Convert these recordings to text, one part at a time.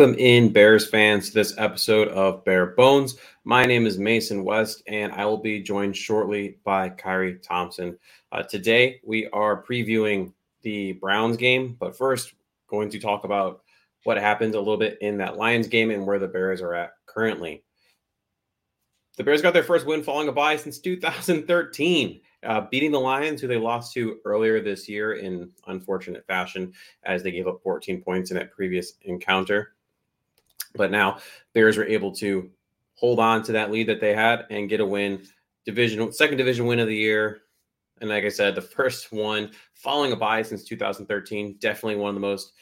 Welcome in, Bears fans, to this episode of Bear Bones. My name is Mason West, and I will be joined shortly by Khari Thompson. Uh, today, we are previewing the Browns game, but first, going to talk about what happened a little bit in that Lions game and where the Bears are at currently. The Bears got their first win following a bye since 2013, uh, beating the Lions, who they lost to earlier this year in unfortunate fashion, as they gave up 14 points in that previous encounter. But now Bears were able to hold on to that lead that they had and get a win, division second division win of the year. And like I said, the first one following a bye since 2013, definitely one of the most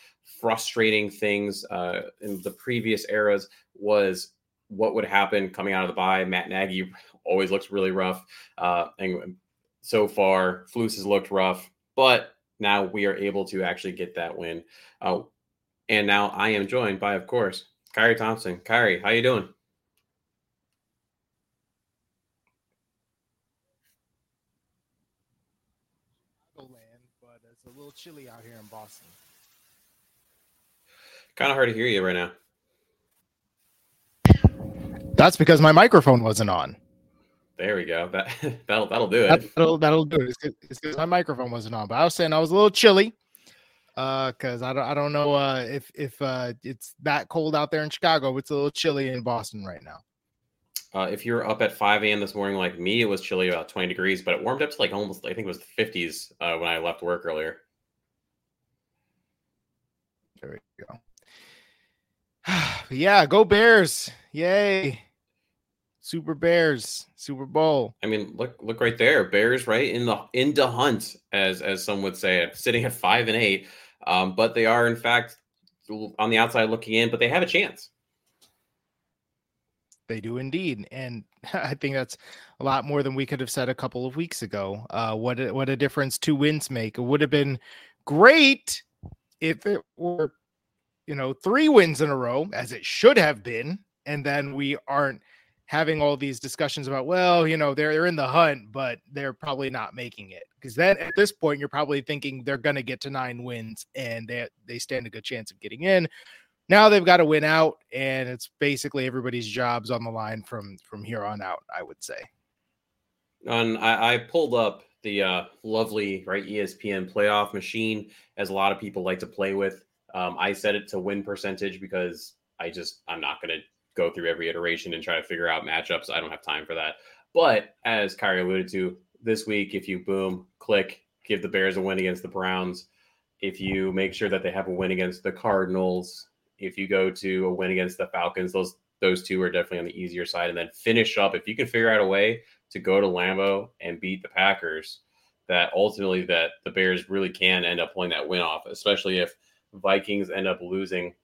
frustrating things uh, in the previous eras was what would happen coming out of the bye. Matt Nagy always looks really rough. Uh, and so far, Flus has looked rough, but now we are able to actually get that win. Uh, and now I am joined by, of course, Khari Thompson. Khari, how you doing? land, but it's a little chilly out here in Boston. Kind of hard to hear you right now. That's because my microphone wasn't on. There we go. That that'll that'll do it. that'll that'll do it. It's because my microphone wasn't on. But I was saying I was a little chilly. Uh, because I don't I don't know uh if if uh it's that cold out there in Chicago. It's a little chilly in Boston right now. Uh, if you were up at 5 a.m. this morning like me, it was chilly, about 20 degrees, but it warmed up to like almost, I think it was the 50s uh, when I left work earlier. There we go. yeah, go Bears! Yay! Super Bears, Super Bowl. I mean, look look right there, Bears right in the into hunt, as as some would say, sitting at five and eight. Um, but they are in fact on the outside looking in, but they have a chance. They do indeed, and I think that's a lot more than we could have said a couple of weeks ago. Uh, what a, what a difference two wins make! It would have been great if it were, you know, three wins in a row, as it should have been, and then we aren't having all these discussions about, well, you know, they're they're in the hunt, but they're probably not making it. Because then at this point, you're probably thinking they're going to get to nine wins, and they they stand a good chance of getting in now they've got to win out and it's basically everybody's jobs on the line from from here on out i would say And I, I pulled up the uh, lovely right ESPN playoff machine, as a lot of people like to play with. Um, I set it to win percentage because I just I'm not going to go through every iteration and try to figure out matchups. I don't have time for that. But as Khari alluded to, this week, if you boom, click, give the Bears a win against the Browns, if you make sure that they have a win against the Cardinals, if you go to a win against the Falcons, those those two are definitely on the easier side. And then finish up if you can figure out a way to go to Lambeau and beat the Packers, that ultimately that the Bears really can end up pulling that win off, especially if Vikings end up losing,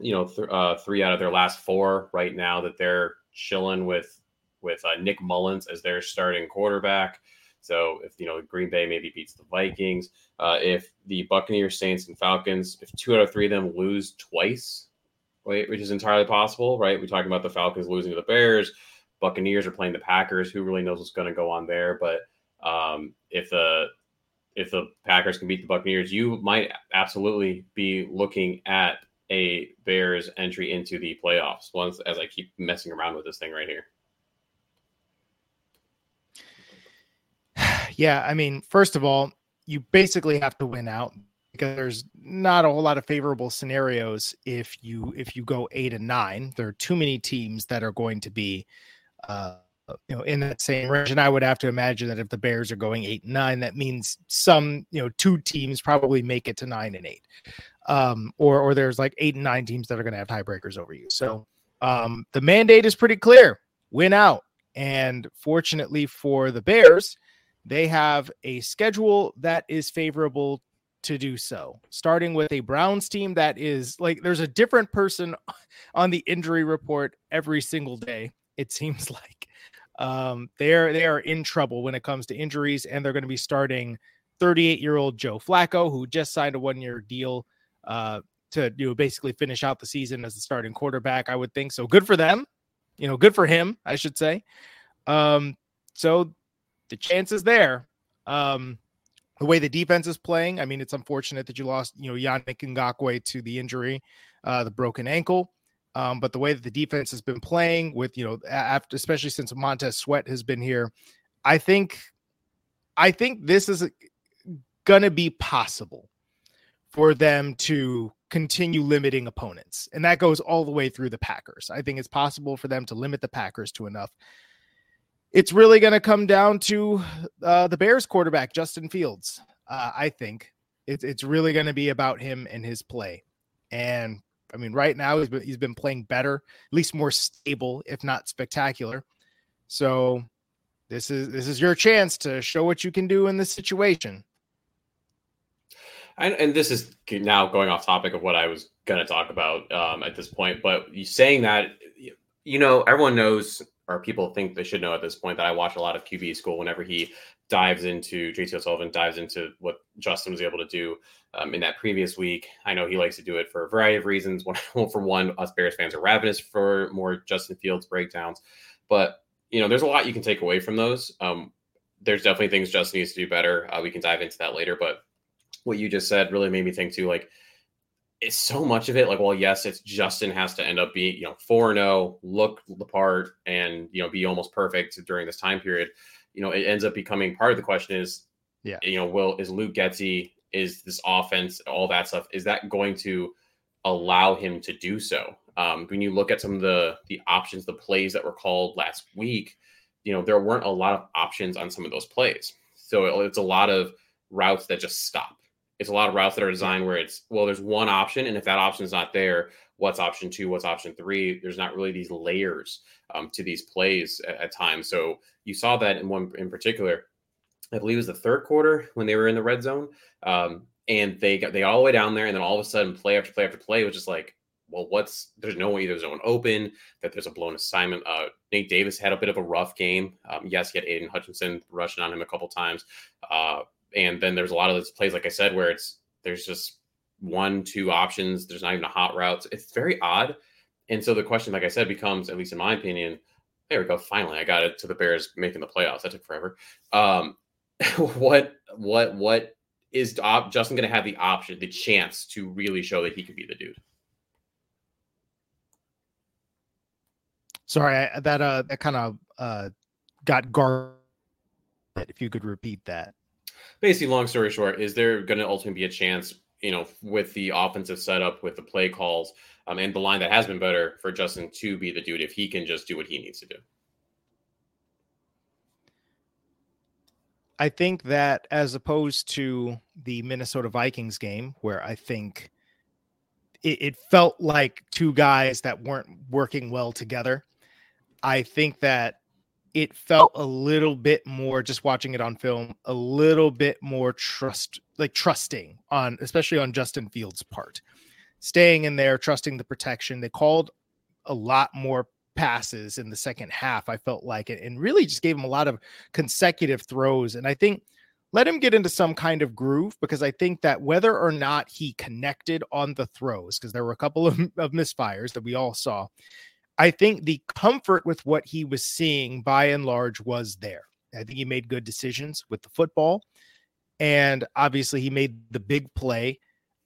you know, th- uh, three out of their last four right now, that they're chilling with with uh, Nick Mullens as their starting quarterback. So if you know Green Bay maybe beats the Vikings, uh, if the Buccaneers, Saints, and Falcons, if two out of three of them lose twice, right, which is entirely possible, right? We're talking about the Falcons losing to the Bears, Buccaneers are playing the Packers. Who really knows what's going to go on there? But um, if the if the Packers can beat the Buccaneers, you might absolutely be looking at a Bears entry into the playoffs. Once as I keep messing around with this thing right here. Yeah, I mean, first of all, you basically have to win out because there's not a whole lot of favorable scenarios if you if you go eight and nine. There are too many teams that are going to be uh you know in that same range. And I would have to imagine that if the Bears are going eight and nine, that means some, you know, two teams probably make it to nine and eight. Um, or or there's like eight and nine teams that are gonna have tiebreakers over you. So um the mandate is pretty clear. Win out. And fortunately for the Bears, they have a schedule that is favorable to do so, starting with a Browns team that is like there's a different person on the injury report every single day. It seems like um, they're they are in trouble when it comes to injuries, and they're going to be starting 38 year old Joe Flacco, who just signed a one year deal uh, to you know basically finish out the season as the starting quarterback. I would think so. Good for them, you know, good for him, I should say. Um, so the chances there. Um, the way the defense is playing, I mean, it's unfortunate that you lost, you know, Yannick Ngakoue to the injury, uh, the broken ankle. Um, but the way that the defense has been playing with, you know, after especially since Montez Sweat has been here, I think, I think this is going to be possible for them to continue limiting opponents, and that goes all the way through the Packers. I think it's possible for them to limit the Packers to enough it's really going to come down to uh, the Bears quarterback, Justin Fields. Uh, I think it's it's really going to be about him and his play. And I mean, right now he's been, he's been playing better, at least more stable, if not spectacular. So this is this is your chance to show what you can do in this situation. And, and this is now going off topic of what I was going to talk about um, at this point, but you saying that, you know, everyone knows or people think they should know at this point that I watch a lot of QB school whenever he dives into JT O'Sullivan dives into what Justin was able to do um, in that previous week. I know he likes to do it for a variety of reasons. One, for one, us Bears fans are ravenous for more Justin Fields breakdowns, but you know, there's a lot you can take away from those. Um, there's definitely things Justin needs to do better. Uh, we can dive into that later, but what you just said really made me think too, like it's so much of it like well yes it's justin has to end up being you know 4-0 look the part and you know be almost perfect during this time period. You know it ends up becoming part of the question is yeah. you know will is luke getsy is this offense all that stuff is that going to allow him to do so? Um, when you look at some of the the options the plays that were called last week you know there weren't a lot of options on some of those plays. So it's a lot of routes that just stop it's a lot of routes that are designed where it's well there's one option and if that option is not there what's option two what's option three? There's not really these layers um, to these plays at, at, times. So you saw that in one in particular i believe it was the third quarter when they were in the red zone um, and they got they all the way down there and then all of a sudden play after play after play was just like well what's there's no way there's no one open that there's a blown assignment. Uh, nate davis had a bit of a rough game. Um, yes he had Aidan hutchinson rushing on him a couple times. Uh, and then there's a lot of those plays, like I said, where it's there's just one, two options. There's not even a hot route. It's very odd. And so the question, like I said, becomes, at least in my opinion, there we go. Finally, I got it to the Bears making the playoffs. That took forever. Um, what, what, what is Justin going to have the option, the chance to really show that he could be the dude? Sorry, I, that uh, that kind of uh, got guarded. If you could repeat that basically, long story short, is there going to ultimately be a chance, you know, with the offensive setup, with the play calls, um, and the line that has been better for Justin to be the dude if he can just do what he needs to do? I think that as opposed to the Minnesota Vikings game, where I think it, it, felt like two guys that weren't working well together, I think that it felt a little bit more just watching it on film, a little bit more trust, like trusting on, especially on Justin Fields' part, staying in there, trusting the protection. They called a lot more passes in the second half. I felt like it, and really just gave him a lot of consecutive throws. And I think let him get into some kind of groove because I think that whether or not he connected on the throws, because there were a couple of, of misfires that we all saw, I think the comfort with what he was seeing by and large was there. I think he made good decisions with the football. And obviously he made the big play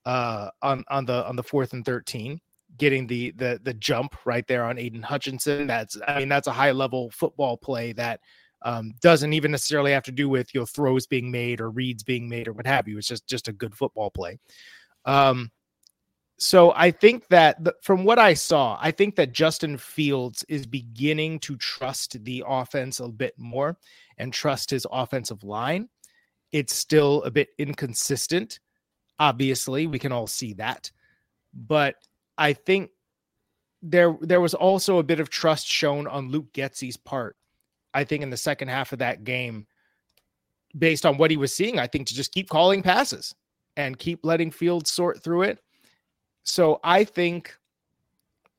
uh, on on the on the fourth and 13 getting the the the jump right there on Aidan Hutchinson. That's I mean that's a high level football play that um, doesn't even necessarily have to do with you know throws being made or reads being made or what have you. It's just just a good football play. Um, so I think that the, from what I saw, I think that Justin Fields is beginning to trust the offense a bit more and trust his offensive line. It's still a bit inconsistent. Obviously, we can all see that. But I think there there was also a bit of trust shown on Luke Getsy's part. I think in the second half of that game, based on what he was seeing, I think to just keep calling passes and keep letting Fields sort through it so I think,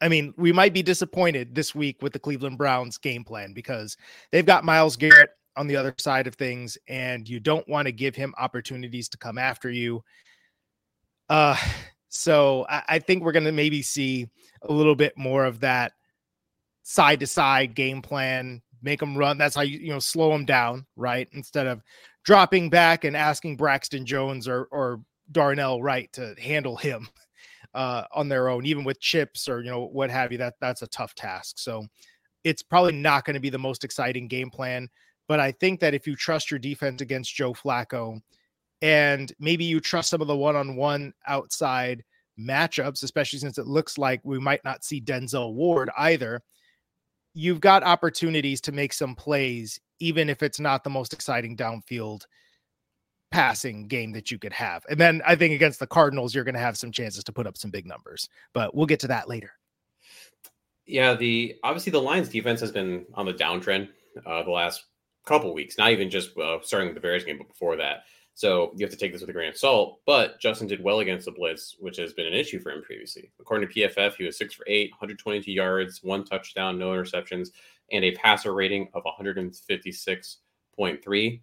I mean, we might be disappointed this week with the Cleveland Browns game plan because they've got Myles Garrett on the other side of things, and you don't want to give him opportunities to come after you. Uh, so I, I think we're going to maybe see a little bit more of that side to side game plan, make them run. That's how you, you know, slow them down, right? Instead of dropping back and asking Braxton Jones or, or Darnell Wright to handle him uh, on their own, even with chips or you know what have you. That that's a tough task. So it's probably not going to be the most exciting game plan. But I think that if you trust your defense against Joe Flacco, and maybe you trust some of the one-on-one outside matchups, especially since it looks like we might not see Denzel Ward either. You've got opportunities to make some plays, even if it's not the most exciting downfield passing game that you could have. And then I think against the Cardinals, you're going to have some chances to put up some big numbers, but we'll get to that later. Yeah, the obviously the Lions defense has been on the downtrend uh, the last couple weeks, not even just uh, starting with the Bears game, but before that. So you have to take this with a grain of salt. But Justin did well against the blitz, which has been an issue for him previously. According to PFF, he was six for eight, 122 yards, one touchdown, no interceptions, and a passer rating of 156.3.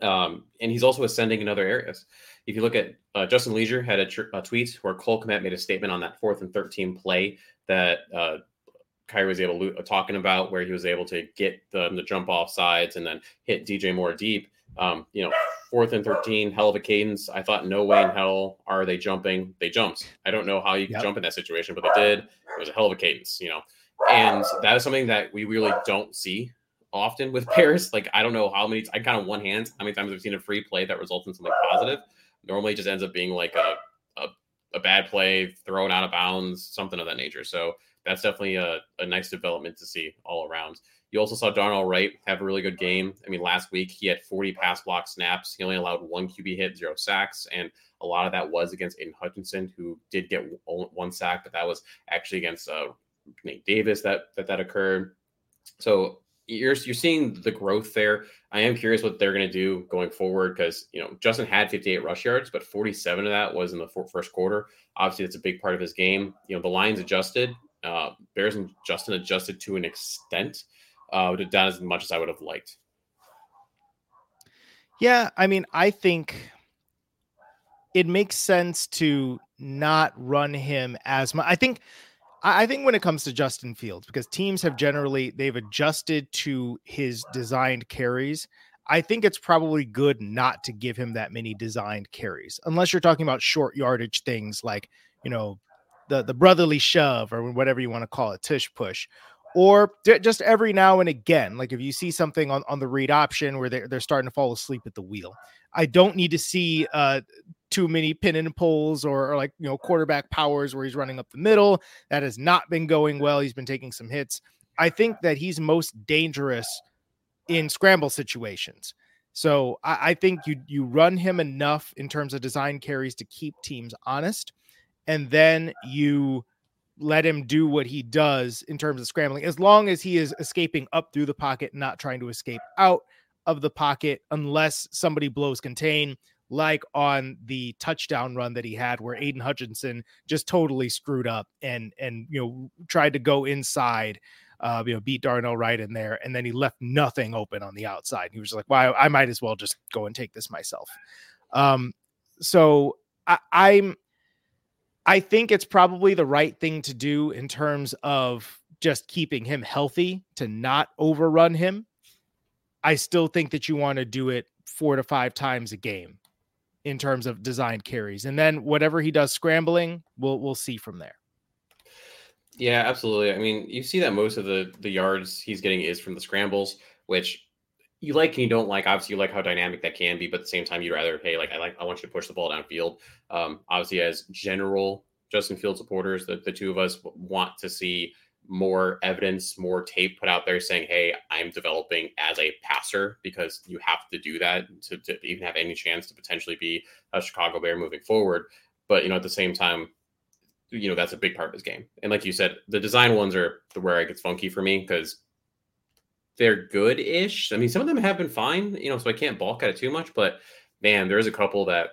Um, and he's also ascending in other areas. If you look at uh, Justin Leisure had a, tr- a, tweet where Cole Kmet made a statement on that fourth and 13 play that uh, Khari was able to uh, talking about where he was able to get the, the jump off sides and then hit DJ Moore deep. Um, you know, fourth and 13, hell of a cadence. I thought, no way in hell are they jumping. They jumped. I don't know how you can yep. jump in that situation, but they did. It was a hell of a cadence, you know. And that is something that we really don't see often with pairs. Like I don't know how many I kind of one hand how many times I've seen a free play that results in something positive. Normally, it just ends up being like a, a a, bad play, thrown out of bounds, something of that nature. So that's definitely a, a nice development to see all around. You also saw Darnell Wright have a really good game. I mean, last week he had 40 pass block snaps. He only allowed one QB hit, zero sacks, and a lot of that was against Aidan Hutchinson, who did get one sack, but that was actually against uh, Nate Davis that that that occurred. So you're you're seeing the growth there. I am curious what they're going to do going forward because you know Justin had 58 rush yards, but 47 of that was in the first quarter. Obviously, that's a big part of his game. You know, the lines adjusted. Uh, Bears and Justin adjusted to an extent, uh, not as much as I would have liked. Yeah, I mean, I think it makes sense to not run him as much. I think I think when it comes to Justin Fields, because teams have generally they've adjusted to his designed carries. I think it's probably good not to give him that many designed carries, unless you're talking about short yardage things like you know the the brotherly shove or whatever you want to call it, tush push, or just every now and again, like if you see something on, on the read option where they're, they're starting to fall asleep at the wheel. I don't need to see uh, too many pin and pulls or, or, like you know quarterback powers where he's running up the middle. That has not been going well. He's been taking some hits. I think that he's most dangerous in scramble situations. So I, I think you you run him enough in terms of design carries to keep teams honest, and then you let him do what he does in terms of scrambling, as long as he is escaping up through the pocket, not trying to escape out of the pocket, unless somebody blows contain, like on the touchdown run that he had, where Aidan Hutchinson just totally screwed up and and you know tried to go inside. Uh, you know, beat Darnell Wright in there, and then he left nothing open on the outside. He was like, "Well, I, I might as well just go and take this myself." Um, so I, I'm I think it's probably the right thing to do in terms of just keeping him healthy to not overrun him. I still think that you want to do it four to five times a game in terms of designed carries. And then whatever he does scrambling, we'll we'll see from there. Yeah, absolutely. I mean, you see that most of the the yards he's getting is from the scrambles, which you like and you don't like. Obviously, you like how dynamic that can be, but at the same time, you'd rather, hey, like I like I want you to push the ball downfield. Um, obviously, as general Justin Field supporters, the, the two of us want to see more evidence, more tape put out there saying, hey, I'm developing as a passer because you have to do that to, to even have any chance to potentially be a Chicago Bear moving forward. But, you know, at the same time, you know, that's a big part of his game. And like you said, the design ones are the where it gets funky for me because they're good ish. I mean, some of them have been fine, you know, so I can't balk at it too much, but man, there's a couple that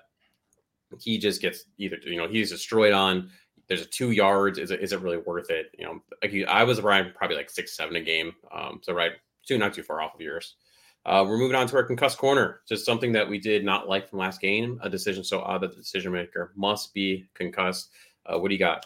he just gets either, you know, he's destroyed on. There's a two yards. Is it, is it really worth it? You know, like he, I was around probably like six, seven a game. Um, so right, two, not too far off of yours. Uh, we're moving on to our concussed corner, just something that we did not like from last game. A decision so odd that the decision maker must be concussed. Uh, what do you got?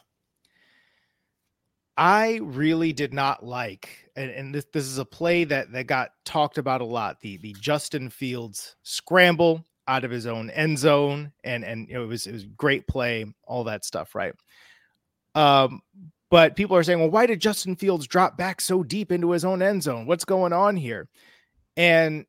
I really did not like, and, and this this is a play that that got talked about a lot. The the Justin Fields scramble out of his own end zone, and and it was it was great play, all that stuff, right? Um, but people are saying, well, why did Justin Fields drop back so deep into his own end zone? What's going on here? And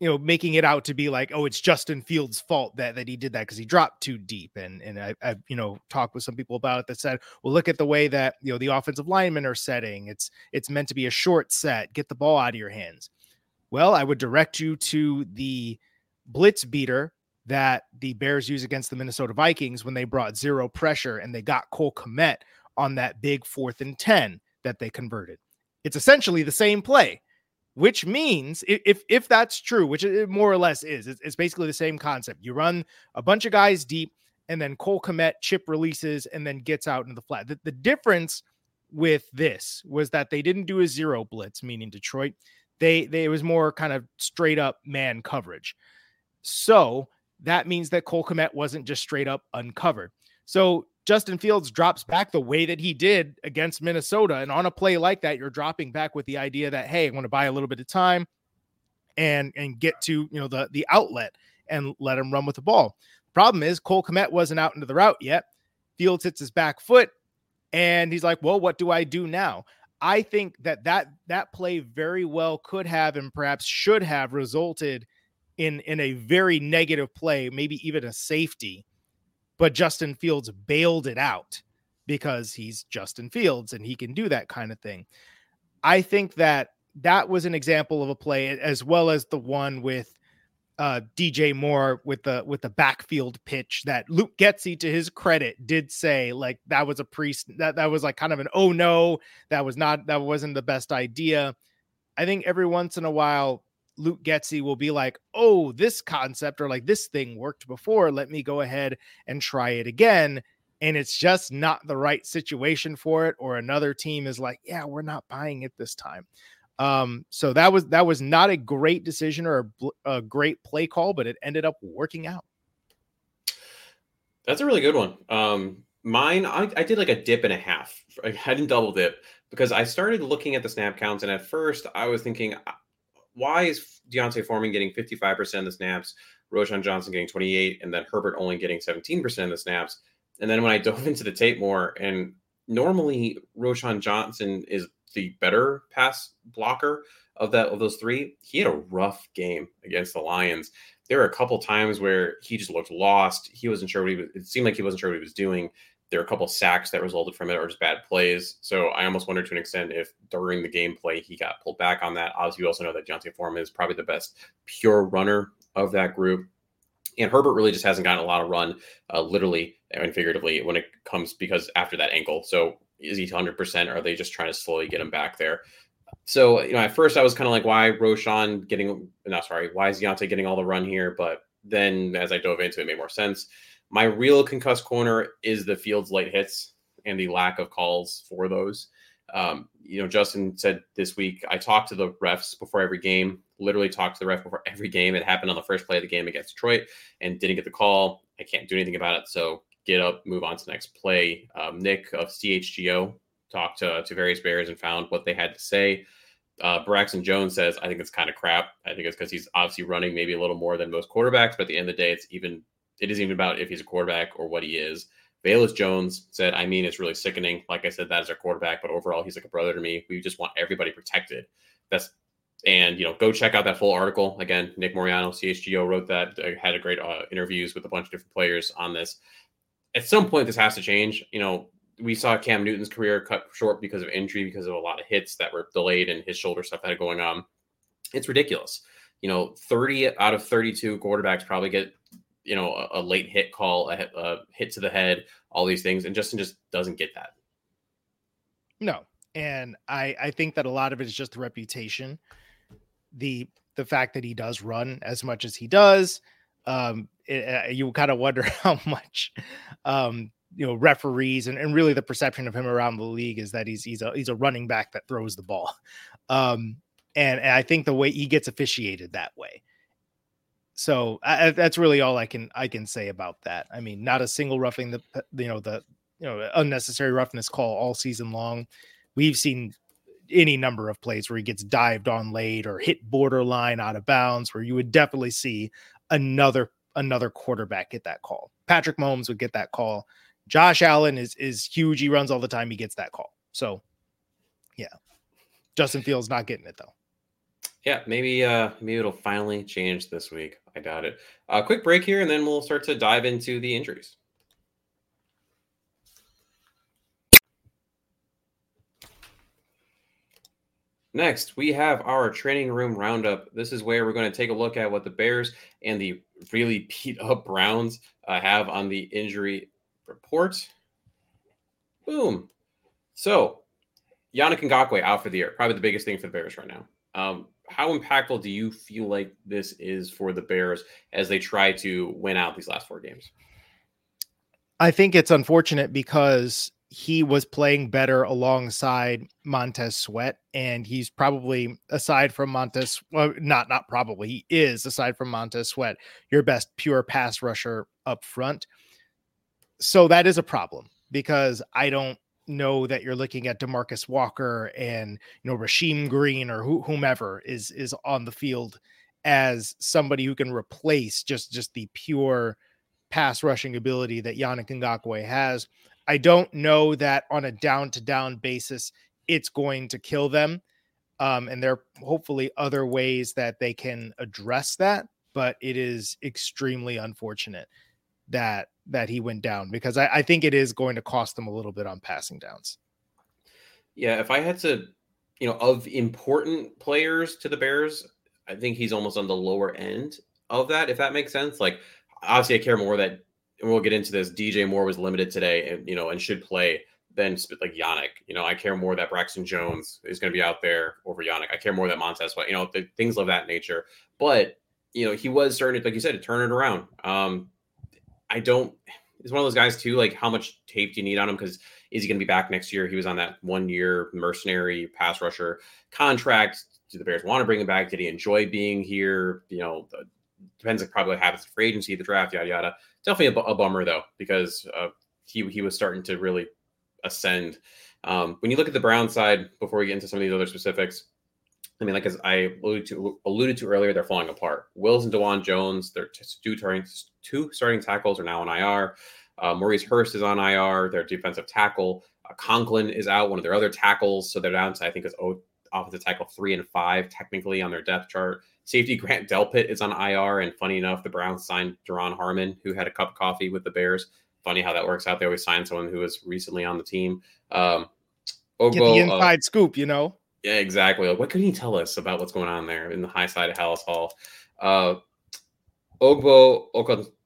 you know, making it out to be like, oh, it's Justin Fields' fault that that he did that because he dropped too deep. And and I, I, you know, talked with some people about it that said, well, look at the way that you know the offensive linemen are setting. It's it's meant to be a short set. Get the ball out of your hands. Well, I would direct you to the blitz beater that the Bears use against the Minnesota Vikings when they brought zero pressure and they got Cole Kmet on that big fourth and 10 that they converted. It's essentially the same play which means if if that's true, which it more or less is, it's, basically the same concept. You run a bunch of guys deep, and then Cole Kmet chip releases and then gets out into the flat. The, the difference with this was that they didn't do a zero blitz, meaning Detroit. They they it was more kind of straight up man coverage. So that means that Cole Kmet wasn't just straight up uncovered. So Justin Fields drops back the way that he did against Minnesota. And on a play like that, you're dropping back with the idea that, hey, I want to buy a little bit of time and and get to you know the the outlet and let him run with the ball. Problem is Cole Kmet wasn't out into the route yet. Fields hits his back foot and he's like, well, what do I do now? I think that that that play very well could have and perhaps should have resulted in in a very negative play, maybe even a safety but Justin Fields bailed it out because he's Justin Fields and he can do that kind of thing. I think that that was an example of a play as well as the one with uh, DJ Moore with the with the backfield pitch that Luke Getsy to his credit did say like that was a priest that that was like kind of an oh no that was not that wasn't the best idea. I think every once in a while Luke Getsy will be like, oh, this concept or like this thing worked before. Let me go ahead and try it again. And it's just not the right situation for it. Or another team is like, yeah, we're not buying it this time. Um, so that was that was not a great decision or a, a great play call, but it ended up working out. That's a really good one. Um, mine, I, I did like a dip and a half. I hadn't double dip because I started looking at the snap counts, and at first I was thinking why is D'Onta Foreman getting 55% of the snaps, Roschon Johnson getting 28, and then Herbert only getting 17% of the snaps? And then when I dove into the tape more, and normally Roschon Johnson is the better pass blocker of that of those three. He had a rough game against the Lions. There were a couple times where he just looked lost. He wasn't sure what he was. It seemed like he wasn't sure what he was doing. There were a couple sacks that resulted from it or just bad plays. So I almost wonder to an extent if during the gameplay he got pulled back on that. Obviously, you also know that D'Onta Foreman is probably the best pure runner of that group. And Herbert really just hasn't gotten a lot of run, uh, literally and figuratively, when it comes because after that ankle. So is he 100%? Or are they just trying to slowly get him back there? So, you know, at first I was kind of like, why Roschon getting, no, sorry, why is D'Onta getting all the run here? But then as I dove into it, it made more sense. My real concussed corner is the Fields late hits and the lack of calls for those. Um, you know, Justin said this week, I talked to the refs before every game, literally talked to the ref before every game. It happened on the first play of the game against Detroit and didn't get the call. I can't do anything about it. So get up, move on to the next play. Um, Nick of CHGO talked to, to various Bears and found what they had to say. Uh, Braxton Jones says, I think it's kind of crap. I think it's because he's obviously running maybe a little more than most quarterbacks, but at the end of the day, it's even, it isn't even about if he's a quarterback or what he is. Velus Jones said, I mean, it's really sickening. Like I said, that is our quarterback, but overall, he's like a brother to me. We just want everybody protected. That's, and, you know, go check out that full article. Again, Nick Moriano, CHGO, wrote that, uh, had a great uh, interviews with a bunch of different players on this. At some point, this has to change. You know, we saw Cam Newton's career cut short because of injury, because of a lot of hits that were delayed and his shoulder stuff that had going on. It's ridiculous. You know, 30 out of 32 quarterbacks probably get you know a, a late hit call, a, a, hit to the head, all these things, and Justin just doesn't get that. No, and I I think that a lot of it is just the reputation, the the fact that he does run as much as he does. Um, it, uh, you kind of wonder how much um you know referees and, and really the perception of him around the league is that he's he's a he's a running back that throws the ball um and, and i think the way he gets officiated that way so I, that's really all I can I can say about that. I mean, not a single roughing the you know the you know unnecessary roughness call all season long. We've seen any number of plays where he gets dived on late or hit borderline out of bounds, where you would definitely see another another quarterback get that call. Patrick Mahomes would get that call. Josh Allen is is huge. He runs all the time. He gets that call. So, yeah, Justin Fields not getting it though. Yeah, maybe uh maybe it'll finally change this week. I doubt it. A uh, quick break here, and then we'll start to dive into the injuries. Next, we have our training room roundup. This is where we're going to take a look at what the Bears and the really beat up Browns uh, have on the injury report. Boom. So, Yannick Ngakoue out for the year. Probably the biggest thing for the Bears right now. Um, how impactful do you feel like this is for the Bears as they try to win out these last four games? I think it's unfortunate because he was playing better alongside Montez Sweat, and he's probably aside from Montez, well, not not probably, he is aside from Montez Sweat, your best pure pass rusher up front. So that is a problem because I don't know that you're looking at Demarcus Walker and you know Rasheem Green or whomever is is on the field as somebody who can replace just just the pure pass rushing ability that Yannick Ngakoue has. I don't know that on a down to down basis it's going to kill them. Um, and there are hopefully other ways that they can address that, but it is extremely unfortunate that that he went down because I, I think it is going to cost them a little bit on passing downs. Yeah, if I had to, you know, of important players to the Bears, I think he's almost on the lower end of that, if that makes sense. Like, obviously, I care more that, and we'll get into this. DJ Moore was limited today, and you know, and should play than like Yannick. You know, I care more that Braxton Jones is going to be out there over Yannick. I care more that Montez, you know, things of that nature. But you know, he was starting to, like you said, to turn it around. Um, I don't. He's one of those guys too. Like, how much tape do you need on him? Because is he going to be back next year? He was on that one year mercenary pass rusher contract. Do the Bears want to bring him back? Did he enjoy being here? You know, the, depends on probably what happens for agency, the draft, yada yada. Definitely a, a bummer though, because uh, he he was starting to really ascend. Um, when you look at the Brown side, before we get into some of these other specifics, I mean, like as I alluded to, alluded to earlier, they're falling apart. Wills and Dawand Jones, their two starting two starting tackles are now on IR. Uh, Maurice Hurst is on IR. Their defensive tackle uh, Conklin is out. One of their other tackles, so they're down to I think it's offensive tackle three and five technically on their depth chart. Safety Grant Delpit is on IR, and funny enough, the Browns signed Duron Harmon, who had a cup of coffee with the Bears. Funny how that works out. They always sign someone who was recently on the team. Um, Ogbo, Get the uh, inside uh, scoop, you know. Yeah, exactly. Like, what can you tell us about what's going on there in the high side of Halas Hall? Uh, Ogbo,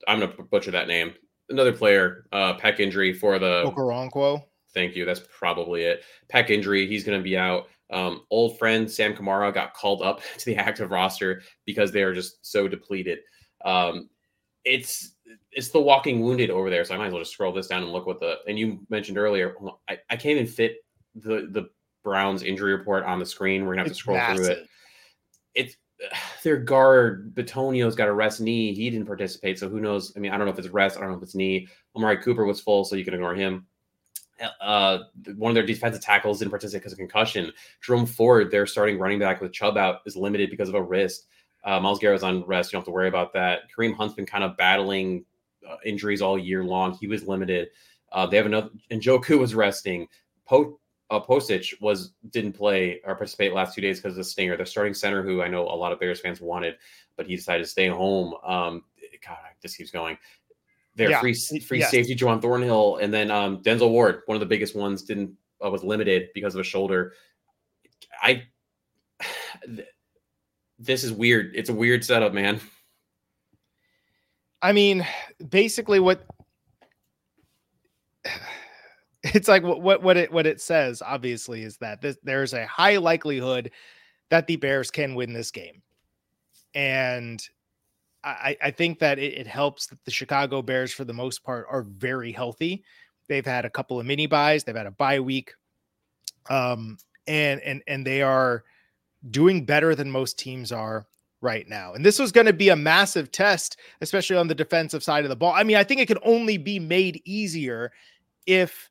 I'm going to butcher that name. Another player, uh, pec injury for the Okoronkwo. Thank you. That's probably it. Pec injury. He's going to be out. Um, old friend Sam Kamara got called up to the active roster because they are just so depleted. Um, it's it's the walking wounded over there. So I might as well just scroll this down and look what the and you mentioned earlier. I, I can't even fit the the Browns injury report on the screen. We're gonna have to scroll massive. through it. It's their guard Bitonio's got a rest knee. He didn't participate, so who knows? I mean, I don't know if it's rest. I don't know if it's knee. Amari Cooper was full, so you can ignore him. Uh, one of their defensive tackles didn't participate because of concussion. Jerome Ford, their starting running back with Chubb out, is limited because of a wrist. Uh, Myles Garrett's on rest. You don't have to worry about that. Kareem Hunt's been kind of battling uh, injuries all year long. He was limited. Uh, they have another, and Joku was resting. Po, uh, Postage was didn't play or participate last two days because of the stinger. Their starting center, who I know a lot of Bears fans wanted, but he decided to stay home. Um, God, this keeps going. Their Yeah, free free yes. safety, Juan Thornhill, and then um, Denzel Ward, one of the biggest ones, didn't uh, was limited because of a shoulder. I this is weird. It's a weird setup, man. I mean, basically what it's like what what it what it says obviously is that this, there's a high likelihood that the Bears can win this game. And I, I think that it, it helps that the Chicago Bears, for the most part, are very healthy. They've had a couple of mini buys, they've had a bye week. Um, and and and they are doing better than most teams are right now. And this was going to be a massive test, especially on the defensive side of the ball. I mean, I think it can only be made easier if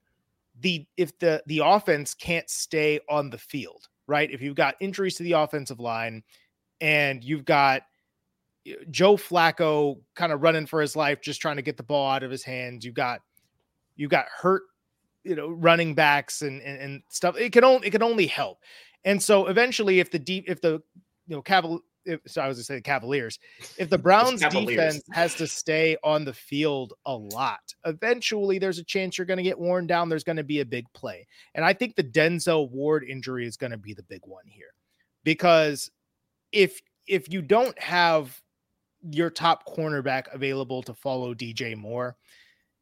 the if the the offense can't stay on the field, right? If you've got injuries to the offensive line and you've got uh, Joe Flacco kind of running for his life just trying to get the ball out of his hands, you've got you've got hurt you know running backs and, and and stuff. It can only it can only help. And so eventually if the deep if the you know caval if, so i was going to say the cavaliers if the browns Cavaliers. defense has to stay on the field a lot eventually there's a chance you're going to get worn down there's going to be a big play and i think the denzel ward injury is going to be the big one here because if if you don't have your top cornerback available to follow dj moore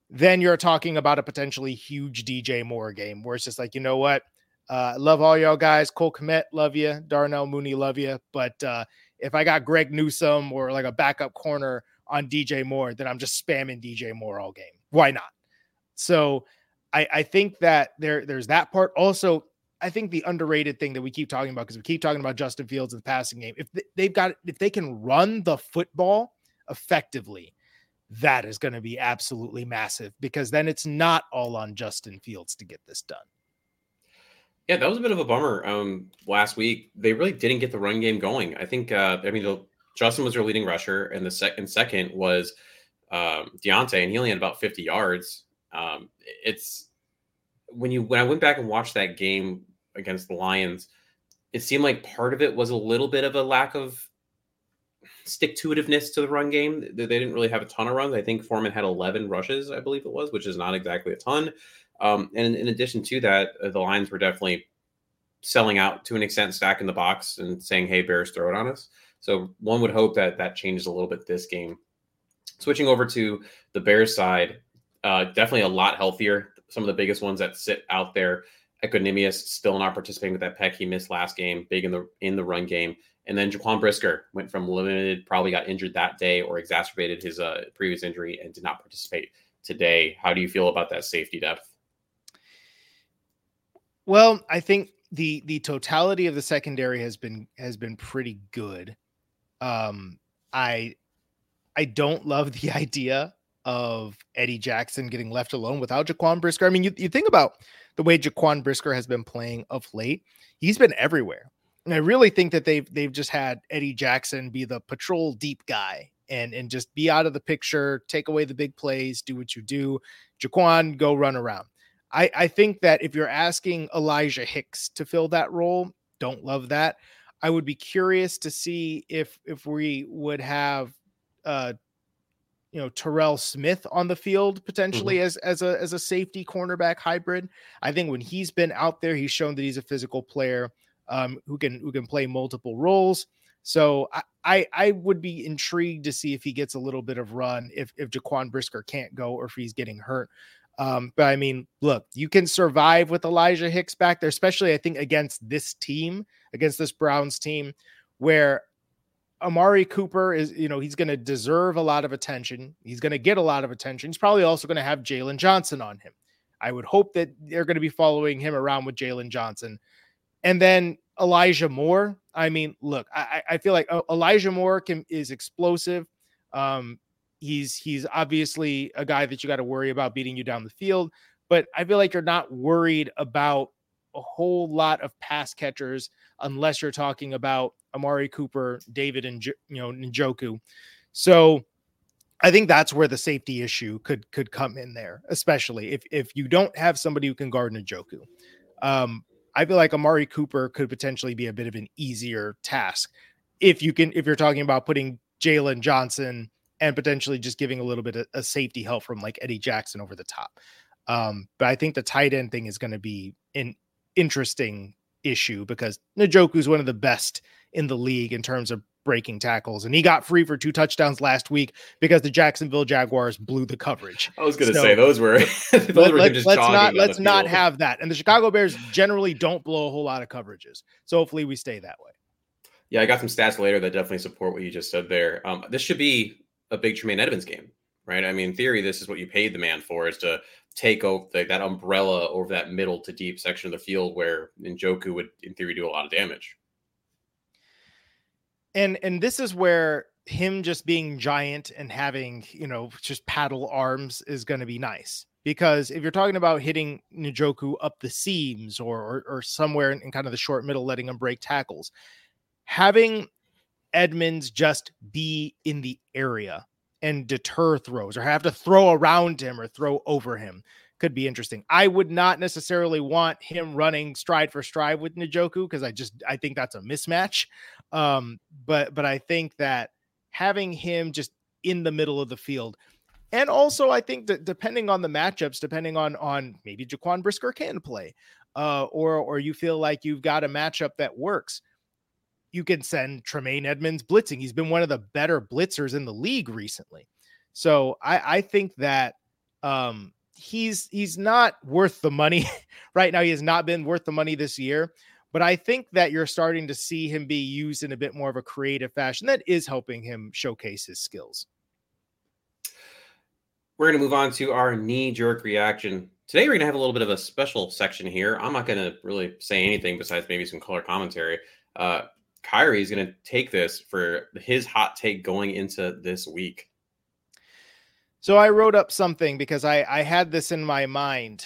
then you're talking about a potentially huge DJ Moore game where it's just like, you know what? Uh, love all y'all guys. Cole Kmet, love you. Darnell Mooney, love you. But uh, if I got Greg Newsome or like a backup corner on DJ Moore, then I'm just spamming DJ Moore all game. Why not? So I, I think that there there's that part. Also, I think the underrated thing that we keep talking about because we keep talking about Justin Fields in the passing game. If they've got if they can run the football effectively, that is going to be absolutely massive because then it's not all on Justin Fields to get this done. Yeah, that was a bit of a bummer. Um, last week they really didn't get the run game going. I think. Uh, I mean, the, Justin was their leading rusher, and the second second was um, D'Onta, and he only had about fifty yards. Um, it's when you when I went back and watched that game against the Lions, it seemed like part of it was a little bit of a lack of stick to itiveness to the run game. They, didn't really have a ton of runs. I think Foreman had eleven rushes, I believe it was, which is not exactly a ton. Um, and in addition to that, uh, the Lions were definitely selling out to an extent, stacking the box and saying, "Hey, Bears, throw it on us." So one would hope that that changes a little bit this game. Switching over to the Bears side, uh, definitely a lot healthier. Some of the biggest ones that sit out there. Equanimeous still not participating with that peck he missed last game, big in the in the run game. And then Jaquan Brisker went from limited, probably got injured that day or exacerbated his uh, previous injury and did not participate today. How do you feel about that safety depth? Well, I think the the totality of the secondary has been has been pretty good. Um, I I don't love the idea of Eddie Jackson getting left alone without Jaquan Brisker. I mean, you, you think about the way Jaquan Brisker has been playing of late, he's been everywhere. And I really think that they've they've just had Eddie Jackson be the patrol deep guy and and just be out of the picture, take away the big plays, do what you do. Jaquan, go run around. I, I think that if you're asking Elijah Hicks to fill that role, don't love that. I would be curious to see if if we would have uh you know Terrell Smith on the field potentially as as a as a safety cornerback hybrid. I think when he's been out there, he's shown that he's a physical player um, who can who can play multiple roles. So I, I I would be intrigued to see if he gets a little bit of run if if Jaquan Brisker can't go or if he's getting hurt. Um, but I mean, look, you can survive with Elijah Hicks back there, especially I think against this team, against this Browns team, where Amari Cooper is, you know, he's going to deserve a lot of attention. He's going to get a lot of attention. He's probably also going to have Jaylon Johnson on him. I would hope that they're going to be following him around with Jaylon Johnson. And then Elijah Moore. I mean, look, I, I feel like uh, Elijah Moore can, is explosive. Um, he's he's obviously a guy that you got to worry about beating you down the field, but I feel like you're not worried about a whole lot of pass catchers unless you're talking about Amari Cooper, David, and you know Njoku. So I think that's where the safety issue could could come in there, especially if if you don't have somebody who can guard Njoku. Um, I feel like Amari Cooper could potentially be a bit of an easier task if you can if you're talking about putting Jaylon Johnson and potentially just giving a little bit of, of safety help from like Eddie Jackson over the top. Um, but I think the tight end thing is going to be an interesting issue because Njoku is one of the best in the league in terms of breaking tackles, and he got free for two touchdowns last week because the Jacksonville Jaguars blew the coverage. I was going to so, say those were those let, were let, us not let's not have that. And the Chicago Bears generally don't blow a whole lot of coverages, so hopefully we stay that way. Yeah, I got some stats later that definitely support what you just said there. Um, this should be a big Tremaine Edmunds game, right? I mean, in theory, this is what you paid the man for is to take over the, that umbrella over that middle to deep section of the field where Njoku would, in theory, do a lot of damage. And and this is where him just being giant and having you know just paddle arms is going to be nice because if you're talking about hitting Njoku up the seams or or, or somewhere in, in kind of the short middle, letting him break tackles, having Edmunds just be in the area and deter throws or have to throw around him or throw over him could be interesting. I would not necessarily want him running stride for stride with Njoku because I just I think that's a mismatch. Um, but but I think that having him just in the middle of the field, and also I think that depending on the matchups, depending on on maybe Jaquan Brisker can play, uh, or or you feel like you've got a matchup that works you can send Tremaine Edmunds blitzing. He's been one of the better blitzers in the league recently. So I, I think that um, he's he's not worth the money right now. He has not been worth the money this year, but I think that you're starting to see him be used in a bit more of a creative fashion that is helping him showcase his skills. We're going to move on to our knee jerk reaction. Today, we're going to have a little bit of a special section here. I'm not going to really say anything besides maybe some color commentary. Uh, Kyrie is going to take this for his hot take going into this week. So I wrote up something because I I had this in my mind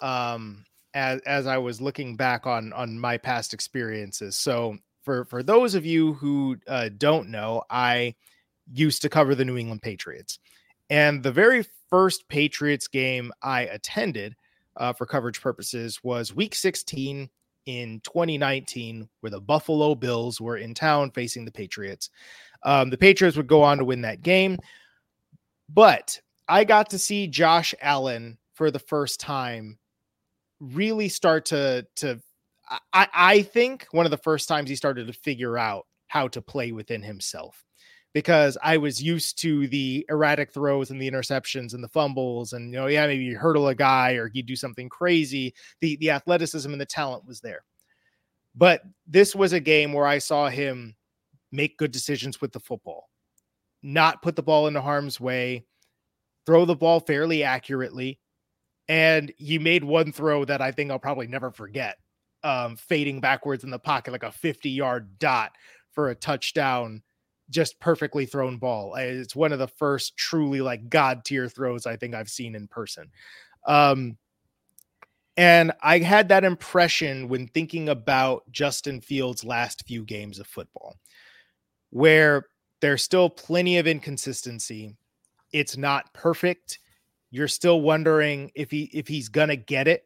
um as as I was looking back on on my past experiences. So for for those of you who uh, don't know, I used to cover the New England Patriots. And the very first Patriots game I attended uh, for coverage purposes was week 16 in 2019 where the Buffalo Bills were in town facing the Patriots. Um, the Patriots would go on to win that game, but I got to see Josh Allen for the first time really start to to I, I think one of the first times he started to figure out how to play within himself because I was used to the erratic throws and the interceptions and the fumbles and you know yeah maybe you hurdle a guy or you do something crazy. The the athleticism and the talent was there. But this was a game where I saw him make good decisions with the football not put the ball into harm's way throw the ball fairly accurately and he made one throw that I think I'll probably never forget um fading backwards in the pocket like a 50 yard dot for a touchdown just perfectly thrown ball. It's one of the first truly like god tier throws I think I've seen in person. Um, and I had that impression when thinking about Justin Fields' last few games of football, where there's still plenty of inconsistency. It's not perfect. You're still wondering if he if he's gonna get it,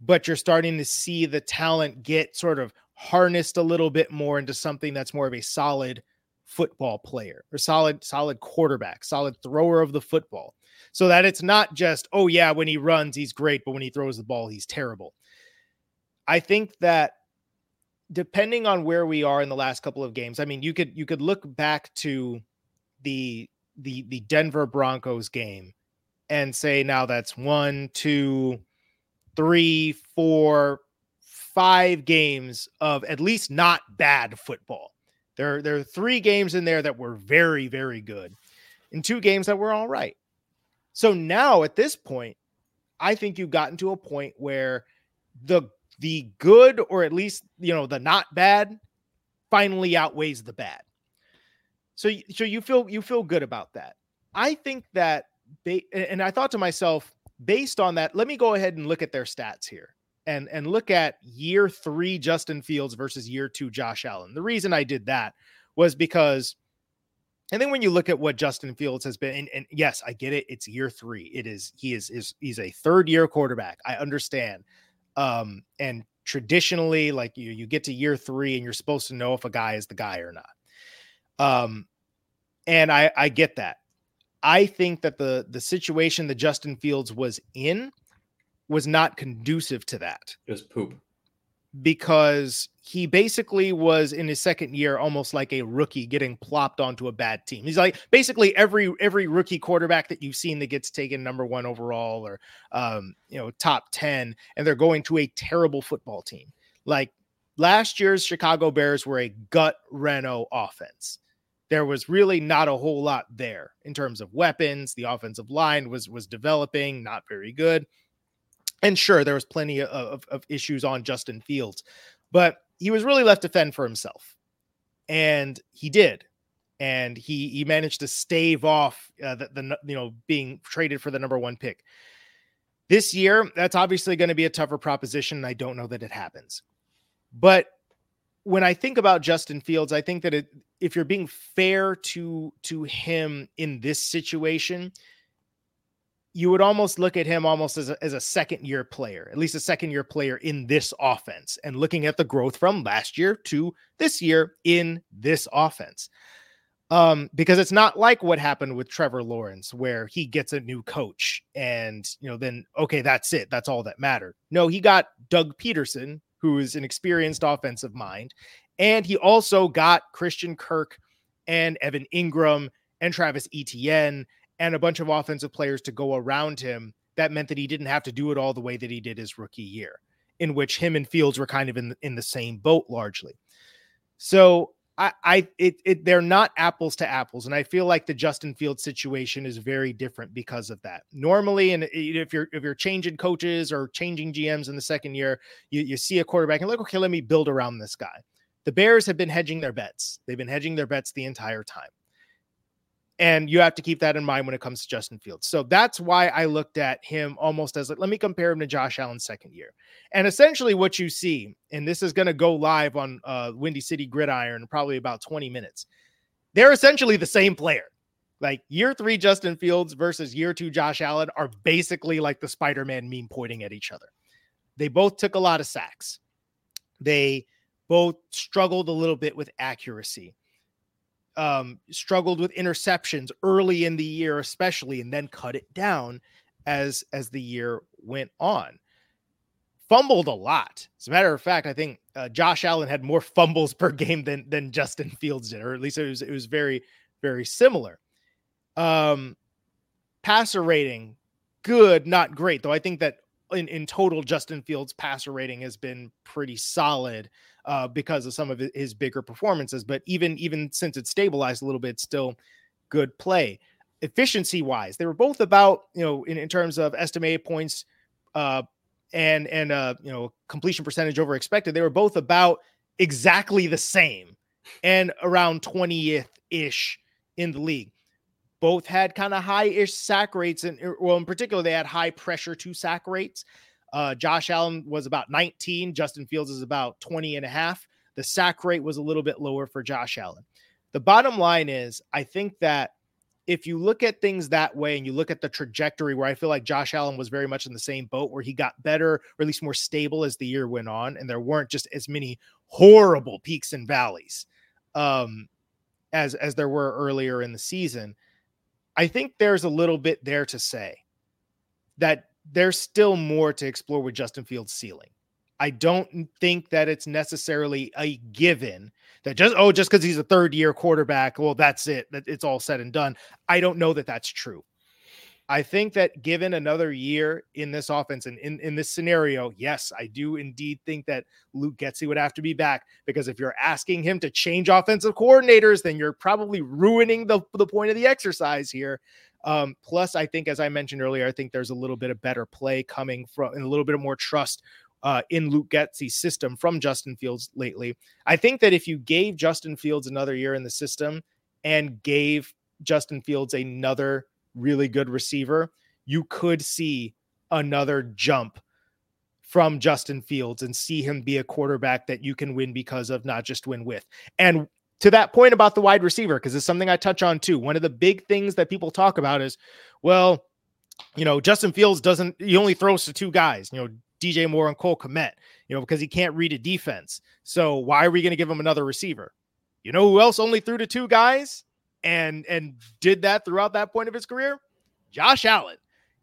but you're starting to see the talent get sort of harnessed a little bit more into something that's more of a solid football player or solid solid quarterback, solid thrower of the football. So that it's not just, oh yeah, when he runs he's great, but when he throws the ball he's terrible. I think that depending on where we are in the last couple of games, I mean, you could you could look back to the the the Denver Broncos game and say now that's one, two, three, four, five games of at least not bad football. There, there are three games in there that were very, very good, and two games that were all right. So now at this point, I think you've gotten to a point where the the good or at least you know the not bad finally outweighs the bad. So so you feel you feel good about that. I think that they and I thought to myself based on that, let me go ahead and look at their stats here and and look at year 3 Justin Fields versus year 2 Josh Allen. The reason I did that was because and then when you look at what Justin Fields has been, and, and, yes, I get it. It's year three. It is he is is he's a third year quarterback. I understand. Um, and traditionally, like you you get to year three and you're supposed to know if a guy is the guy or not. Um, and I I get that. I think that the the situation that Justin Fields was in was not conducive to that. It was poop because he basically was in his second year almost like a rookie getting plopped onto a bad team. He's like basically every every rookie quarterback that you've seen that gets taken number 1 overall or um you know top 10 and they're going to a terrible football team. Like last year's Chicago Bears were a gut reno offense. There was really not a whole lot there in terms of weapons. The offensive line was was developing, not very good. And sure, there was plenty of, of, issues on Justin Fields, but he was really left to fend for himself. And he did. And he he managed to stave off uh, the, the you know being traded for the number one pick. This year, that's obviously going to be a tougher proposition. I don't know that it happens. But when I think about Justin Fields, I think that it, if you're being fair to to him in this situation, you would almost look at him almost as a, as a second year player, at least a second year player in this offense, and looking at the growth from last year to this year in this offense. Um, because it's not like what happened with Trevor Lawrence, where he gets a new coach and you know, then okay, that's it, that's all that mattered. No, he got Doug Pederson, who is an experienced offensive mind, and he also got Christian Kirk and Evan Engram and Travis Etienne and a bunch of offensive players to go around him, that meant that he didn't have to do it all the way that he did his rookie year, in which him and Fields were kind of in in the same boat largely. So I, I it, it they're not apples to apples, and I feel like the Justin Fields situation is very different because of that. Normally, and if you're if you're changing coaches or changing GMs in the second year, you, you see a quarterback and like, okay, let me build around this guy. The Bears have been hedging their bets. They've been hedging their bets the entire time. And you have to keep that in mind when it comes to Justin Fields. So that's why I looked at him almost as like, let me compare him to Josh Allen's second year. And essentially, what you see, and this is going to go live on uh, Windy City Gridiron probably about 20 minutes, they're essentially the same player. Like year three, Justin Fields versus year two, Josh Allen are basically like the Spider Man meme pointing at each other. They both took a lot of sacks. They both struggled a little bit with accuracy um, struggled with interceptions early in the year, especially, and then cut it down as as the year went on. Fumbled a lot. As a matter of fact, I think uh, Josh Allen had more fumbles per game than than Justin Fields did, or at least it was it was very very similar. Um, passer rating, good, not great though. I think that in in total, Justin Fields' passer rating has been pretty solid uh, because of some of his bigger performances. But even even since it stabilized a little bit, still good play. Efficiency wise, they were both about you know in, in terms of estimated points uh, and and uh, you know completion percentage over expected. They were both about exactly the same and around 20th ish in the league. Both had kind of high ish sack rates, and well, in particular, they had high pressure to sack rates. Uh, Josh Allen was about 19. Justin Fields is about 20 and a half. The sack rate was a little bit lower for Josh Allen. The bottom line is, I think that if you look at things that way and you look at the trajectory where I feel like Josh Allen was very much in the same boat where he got better or at least more stable as the year went on, and there weren't just as many horrible peaks and valleys um, as as there were earlier in the season. I think there's a little bit there to say that there's still more to explore with Justin Fields' ceiling. I don't think that it's necessarily a given that just oh just because he's a third year quarterback, well that's it, that it's all said and done. I don't know that that's true. I think that given another year in this offense and in, in this scenario, yes, I do indeed think that Luke Getsy would have to be back because if you're asking him to change offensive coordinators, then you're probably ruining the, the point of the exercise here. Um, plus, I think, as I mentioned earlier, I think there's a little bit of better play coming from and a little bit of more trust uh, in Luke Getsy's system from Justin Fields lately. I think that if you gave Justin Fields another year in the system and gave Justin Fields another really good receiver, you could see another jump from Justin Fields and see him be a quarterback that you can win because of, not just win with. And to that point about the wide receiver, because it's something I touch on too. One of the big things that people talk about is, well, you know, Justin Fields doesn't, he only throws to two guys, you know, DJ Moore and Cole Kmet, you know, because he can't read a defense. So why are we going to give him another receiver? You know who else only threw to two guys? and and did that throughout that point of his career. Josh Allen,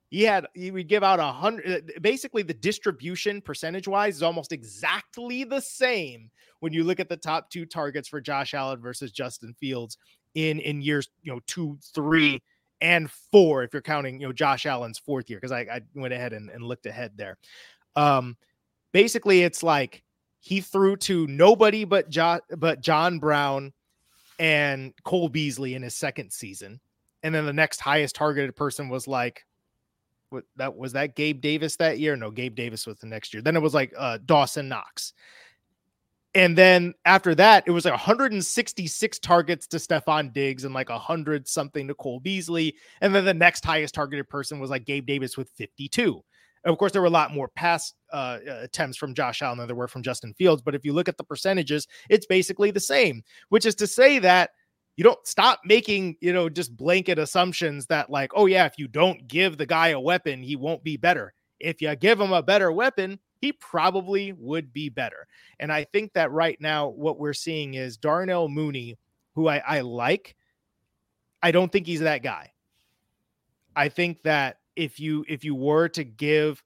he had he would give out a hundred. Basically, the distribution percentage wise is almost exactly the same when you look at the top two targets for Josh Allen versus Justin Fields in in years you know two, three, and four if you're counting you know Josh Allen's fourth year because I, I went ahead and, and looked ahead there. Um, basically, it's like he threw to nobody but John but John Brown and Cole Beasley in his second season. And then the next highest targeted person was like, what that was that Gabe Davis that year? No, Gabe Davis was the next year. Then it was like uh, Dawson Knox. And then after that, it was like 166 targets to Stefon Diggs and like 100 something to Cole Beasley. And then the next highest targeted person was like Gabe Davis with 52. Of course, there were a lot more pass uh, attempts from Josh Allen than there were from Justin Fields. But if you look at the percentages, it's basically the same, which is to say that you don't stop making, you know, just blanket assumptions that, like, oh, yeah, if you don't give the guy a weapon, he won't be better. If you give him a better weapon, he probably would be better. And I think that right now, what we're seeing is Darnell Mooney, who I, I like. I don't think he's that guy. I think that if you if you were to give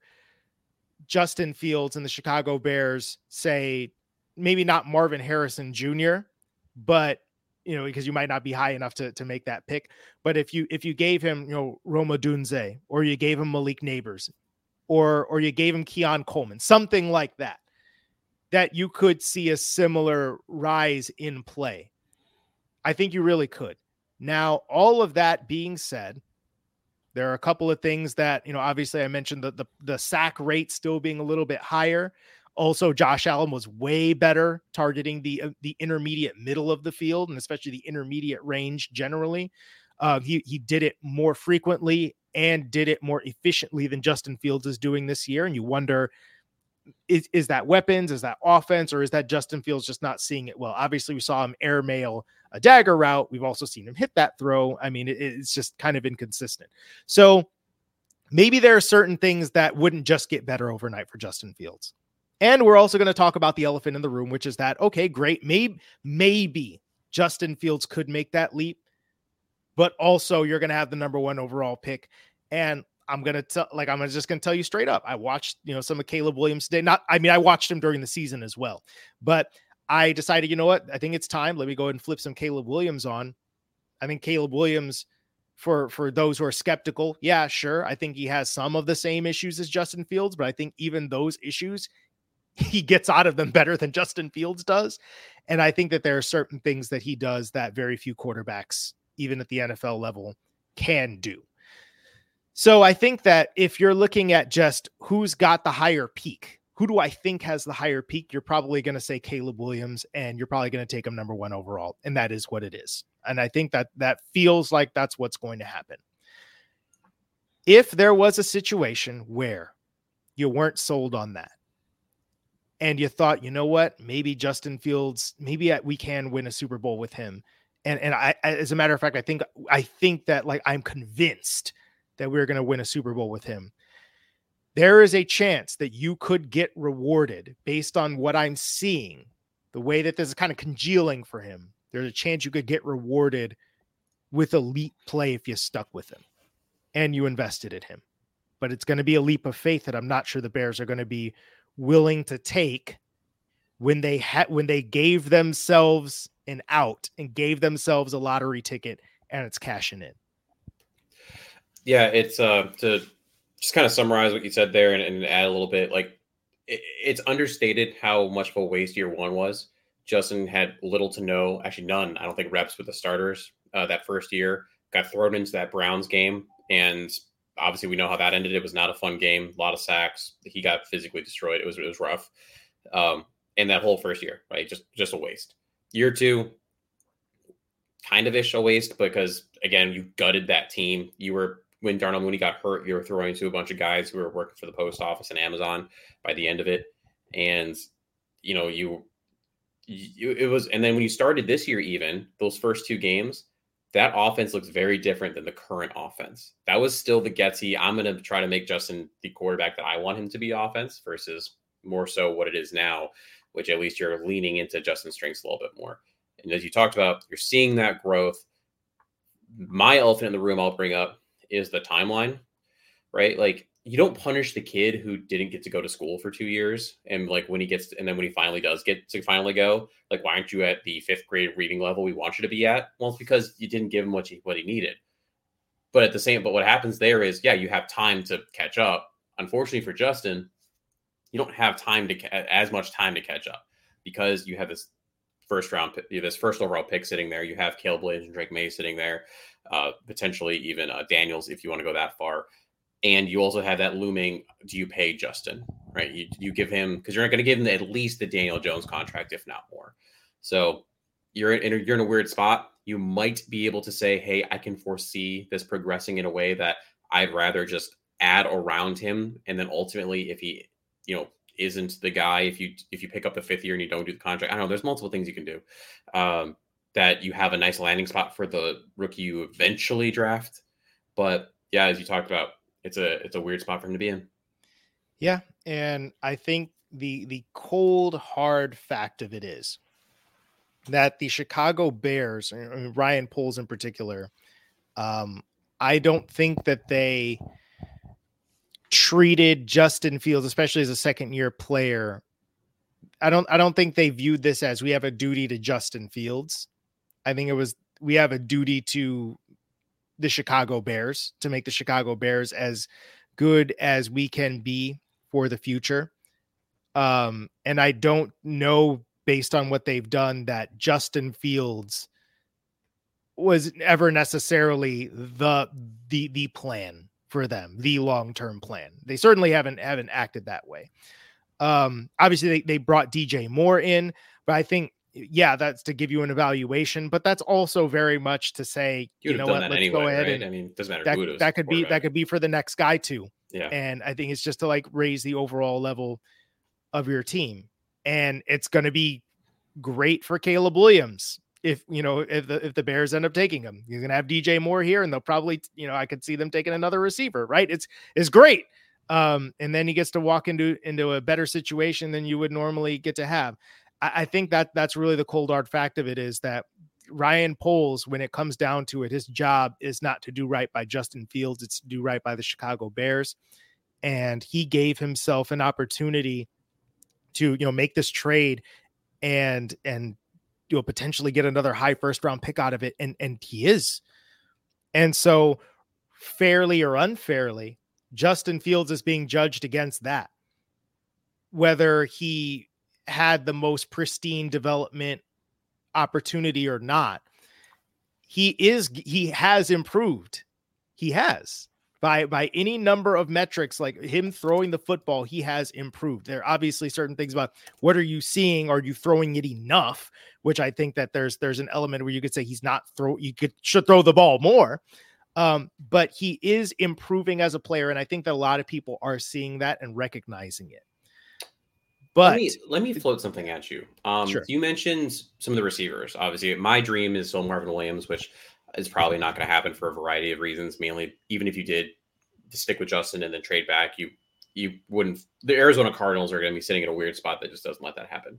Justin Fields and the Chicago Bears say maybe not Marvin Harrison Jr., but you know because you might not be high enough to to make that pick. But if you if you gave him you know Rome Odunze or you gave him Malik Nabers or or you gave him Keon Coleman, something like that, that you could see a similar rise in play. I think you really could. Now, all of that being said, there are a couple of things that, you know, obviously I mentioned the, the, the sack rate still being a little bit higher. Also, Josh Allen was way better targeting the uh, the intermediate middle of the field and especially the intermediate range generally. Uh, he he did it more frequently and did it more efficiently than Justin Fields is doing this year. And you wonder, is, is that weapons? Is that offense? Or is that Justin Fields just not seeing it well? Obviously, we saw him airmail a dagger route. We've also seen him hit that throw. I mean, it, it's just kind of inconsistent. So maybe there are certain things that wouldn't just get better overnight for Justin Fields. And we're also going to talk about the elephant in the room, which is that, okay, great. Maybe, maybe Justin Fields could make that leap, but also you're going to have the number one overall pick. And I'm gonna tell like I'm just gonna tell you straight up. I watched, you know, some of Caleb Williams today. Not I mean, I watched him during the season as well, but I decided, you know what? I think it's time. Let me go ahead and flip some Caleb Williams on. I think Caleb Williams, for for those who are skeptical, yeah, sure. I think he has some of the same issues as Justin Fields, but I think even those issues, he gets out of them better than Justin Fields does. And I think that there are certain things that he does that very few quarterbacks, even at the NFL level, can do. So I think that if you're looking at just who's got the higher peak, who do I think has the higher peak? You're probably going to say Caleb Williams, and you're probably going to take him number one overall, and that is what it is. And I think that that feels like that's what's going to happen. If there was a situation where you weren't sold on that, and you thought, you know what, maybe Justin Fields, maybe we can win a Super Bowl with him, and and I, as a matter of fact, I think I think that like I'm convinced that we're going to win a Super Bowl with him there is a chance that you could get rewarded based on what I'm seeing, the way that this is kind of congealing for him. There's a chance you could get rewarded with elite play if you stuck with him and you invested in him. But it's going to be a leap of faith that I'm not sure the Bears are going to be willing to take when they had when they gave themselves an out and gave themselves a lottery ticket and it's cashing in. Yeah, it's uh to just kind of summarize what you said there and, and add a little bit. Like it, it's understated how much of a waste year one was. Justin had little to no, actually none. I don't think reps with the starters uh, that first year. Got thrown into that Browns game, and obviously we know how that ended. It was not a fun game. A lot of sacks. He got physically destroyed. It was it was rough. Um, and that whole first year, right? Just just a waste. Year two, kind of ish a waste because again, you gutted that team. You were when Darnell Mooney got hurt, you were throwing to a bunch of guys who were working for the post office and Amazon by the end of it, and you know you, you it was. And then when you started this year, even those first two games, that offense looks very different than the current offense. That was still the Getsy. I'm going to try to make Justin the quarterback that I want him to be offense versus more so what it is now, which at least you're leaning into Justin's strengths a little bit more. And as you talked about, you're seeing that growth. My elephant in the room I'll bring up is the timeline, right? Like you don't punish the kid who didn't get to go to school for two years and like when he gets and then when he finally does get to finally go like why aren't you at the fifth grade reading level we want you to be at well it's because you didn't give him what he what he needed but at the same but what happens there is yeah you have time to catch up unfortunately for justin you don't have time to as much time to catch up because you have this first round you have this first overall pick sitting there. You have Caleb Williams and Drake Maye sitting there uh, potentially even uh, Daniels if you want to go that far. And you also have that looming do you pay justin right? You, you give him because you're not going to give him at least the daniel jones contract if not more. So you're in, you're in a weird spot. You might be able to say hey i can foresee this progressing in a way that i'd rather just add around him and then ultimately if he you know isn't the guy if you if you pick up the fifth year and you don't do the contract i don't know there's multiple things you can do um, that you have a nice landing spot for the rookie you eventually draft but yeah as you talked about it's a it's a weird spot for him to be in. Yeah, and I think the the cold hard fact of it is that the Chicago Bears, Ryan Poles in particular, um, I don't think that they treated Justin Fields, especially as a second year player. I don't I don't think they viewed this as we have a duty to Justin Fields. I think it was we have a duty to the Chicago Bears to make the Chicago Bears as good as we can be for the future. Um, and I don't know based on what they've done that Justin Fields was ever necessarily the the the plan for them, the long-term plan. They certainly haven't haven't acted that way. Um, obviously they, they brought DJ Moore in, but I think yeah, that's to give you an evaluation, but that's also very much to say, you, you know what, let's anyway, go ahead right? and I mean, doesn't matter. That, that could be that could be for the next guy too. Yeah. And I think it's just to like raise the overall level of your team. And it's going to be great for Caleb Williams if you know if the if the Bears end up taking him. You're to have DJ Moore here, and they'll probably you know I could see them taking another receiver. Right? It's it's great. Um, and then he gets to walk into into a better situation than you would normally get to have. I, I think that that's really the cold hard fact of it is that Ryan Poles, when it comes down to it, his job is not to do right by Justin Fields, it's to do right by the Chicago Bears. And he gave himself an opportunity to, you know, make this trade and and you know potentially get another high first round pick out of it. And and he is. And so fairly or unfairly, Justin Fields is being judged against that. Whether he had the most pristine development opportunity or not he is he has improved he has by by any number of metrics like him throwing the football he has improved there are obviously certain things about what are you seeing are you throwing it enough which i think that there's there's an element where you could say he's not throw you could should throw the ball more um, but he is improving as a player and i think that a lot of people are seeing that and recognizing it but let me, let me float something at you. Um, sure. You mentioned some of the receivers. Obviously, my dream is still Marvin Williams, which is probably not going to happen for a variety of reasons. Mainly, even if you did stick with Justin and then trade back, you you wouldn't. The Arizona Cardinals are going to be sitting in a weird spot that just doesn't let that happen.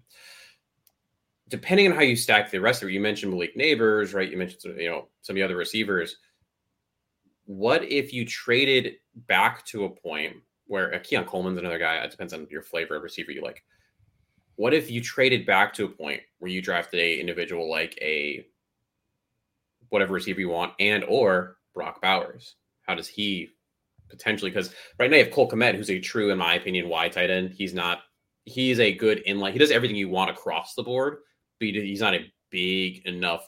Depending on how you stack the rest of it, you mentioned Malik Nabers, right? You mentioned some, you know some of the other receivers. What if you traded back to a point where uh, Keon Coleman's another guy. It depends on your flavor of receiver you like. What if you traded back to a point where you drafted a individual like a whatever receiver you want and or Brock Bowers? How does he potentially? Because right now you have Cole Kmet, who's a true, in my opinion, wide tight end. He's not. He's a good inline. He does everything you want across the board, but he's not a big enough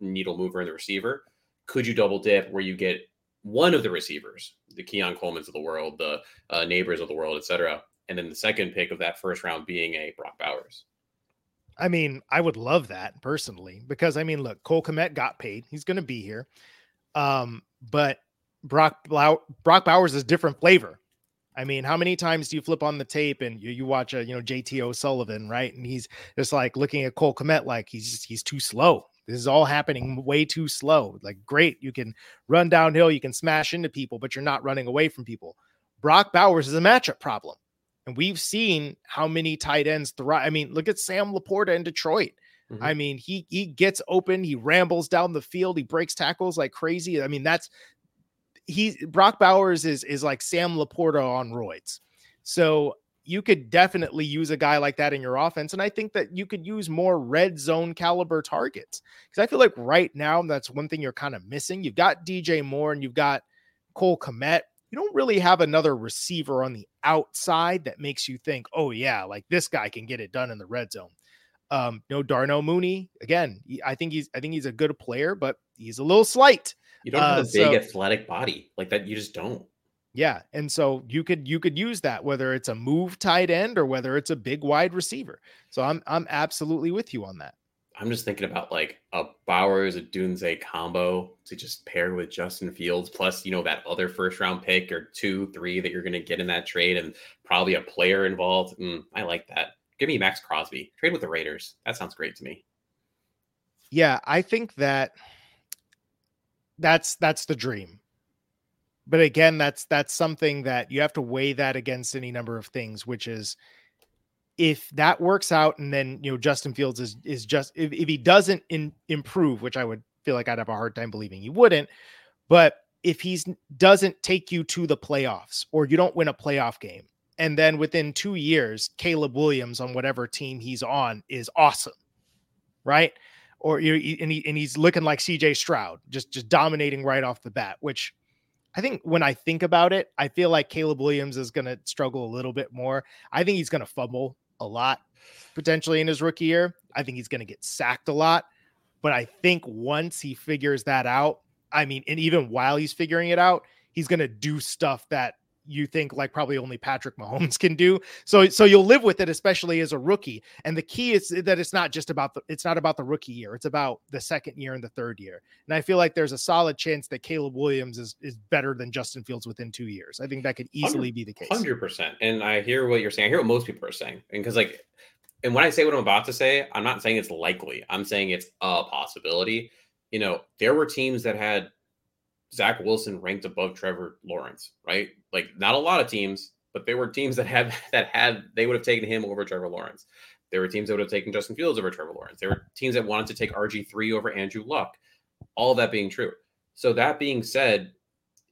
needle mover in the receiver. Could you double dip where you get one of the receivers, the Keon Coleman's of the world, the uh, Nabers of the world, etc., and then the second pick of that first round being a Brock Bowers? I mean, I would love that personally because I mean, look, Cole Kmet got paid; he's going to be here. Um, but Brock Brock Bowers is different flavor. I mean, how many times do you flip on the tape and you, you watch a you know JT O'Sullivan, right? And he's just like looking at Cole Kmet like he's just, he's too slow. This is all happening way too slow. Like, great, you can run downhill, you can smash into people, but you're not running away from people. Brock Bowers is a matchup problem. And we've seen how many tight ends thrive. I mean, look at Sam LaPorta in Detroit. Mm-hmm. I mean, he he gets open, he rambles down the field, he breaks tackles like crazy. I mean, that's he Brock Bowers is is like Sam LaPorta on roids. So you could definitely use a guy like that in your offense. And I think that you could use more red zone caliber targets. Because I feel like right now that's one thing you're kind of missing. You've got DJ Moore and you've got Cole Kmet. You don't really have another receiver on the outside that makes you think, oh yeah, like this guy can get it done in the red zone. Um, no Darnell Mooney. Again, I think he's I think he's a good player, but he's a little slight. You don't have uh, a big so, athletic body like that. You just don't. Yeah, and so you could you could use that whether it's a move tight end or whether it's a big wide receiver. So I'm I'm absolutely with you on that. I'm just thinking about like a Bowers a Dunze combo to just pair with Justin Fields, plus you know that other first round pick or two, three that you're going to get in that trade, and probably a player involved. Mm, I like that. Give me Maxx Crosby. Trade with the Raiders. That sounds great to me. Yeah, I think that that's that's the dream but again that's that's something that you have to weigh that against any number of things which is if that works out and then you know justin fields is is just if, if he doesn't in, improve which i would feel like i'd have a hard time believing he wouldn't but if he's doesn't take you to the playoffs or you don't win a playoff game and then within two years caleb williams on whatever team he's on is awesome right or you and, he, and he's looking like CJ Stroud, just just dominating right off the bat. Which I think when I think about it, I feel like Caleb Williams is going to struggle a little bit more. I think he's going to fumble a lot potentially in his rookie year. I think he's going to get sacked a lot. But I think once he figures that out, I mean, and even while he's figuring it out, he's going to do stuff that you think like probably only Patrick Mahomes can do. So so you'll live with it, especially as a rookie. And the key is that it's not just about the it's not about the rookie year. It's about the second year and the third year. And I feel like there's a solid chance that Caleb Williams is is better than Justin Fields within two years. I think that could easily be the case. Hundred percent. And I hear what you're saying. I hear what most people are saying. And because like and when I say what I'm about to say, I'm not saying it's likely. I'm saying it's a possibility. You know, there were teams that had Zach Wilson ranked above Trevor Lawrence, right? Like not a lot of teams, but there were teams that had that had they would have taken him over Trevor Lawrence. There were teams that would have taken Justin Fields over Trevor Lawrence. There were teams that wanted to take RG3 over Andrew Luck. All that being true. So that being said,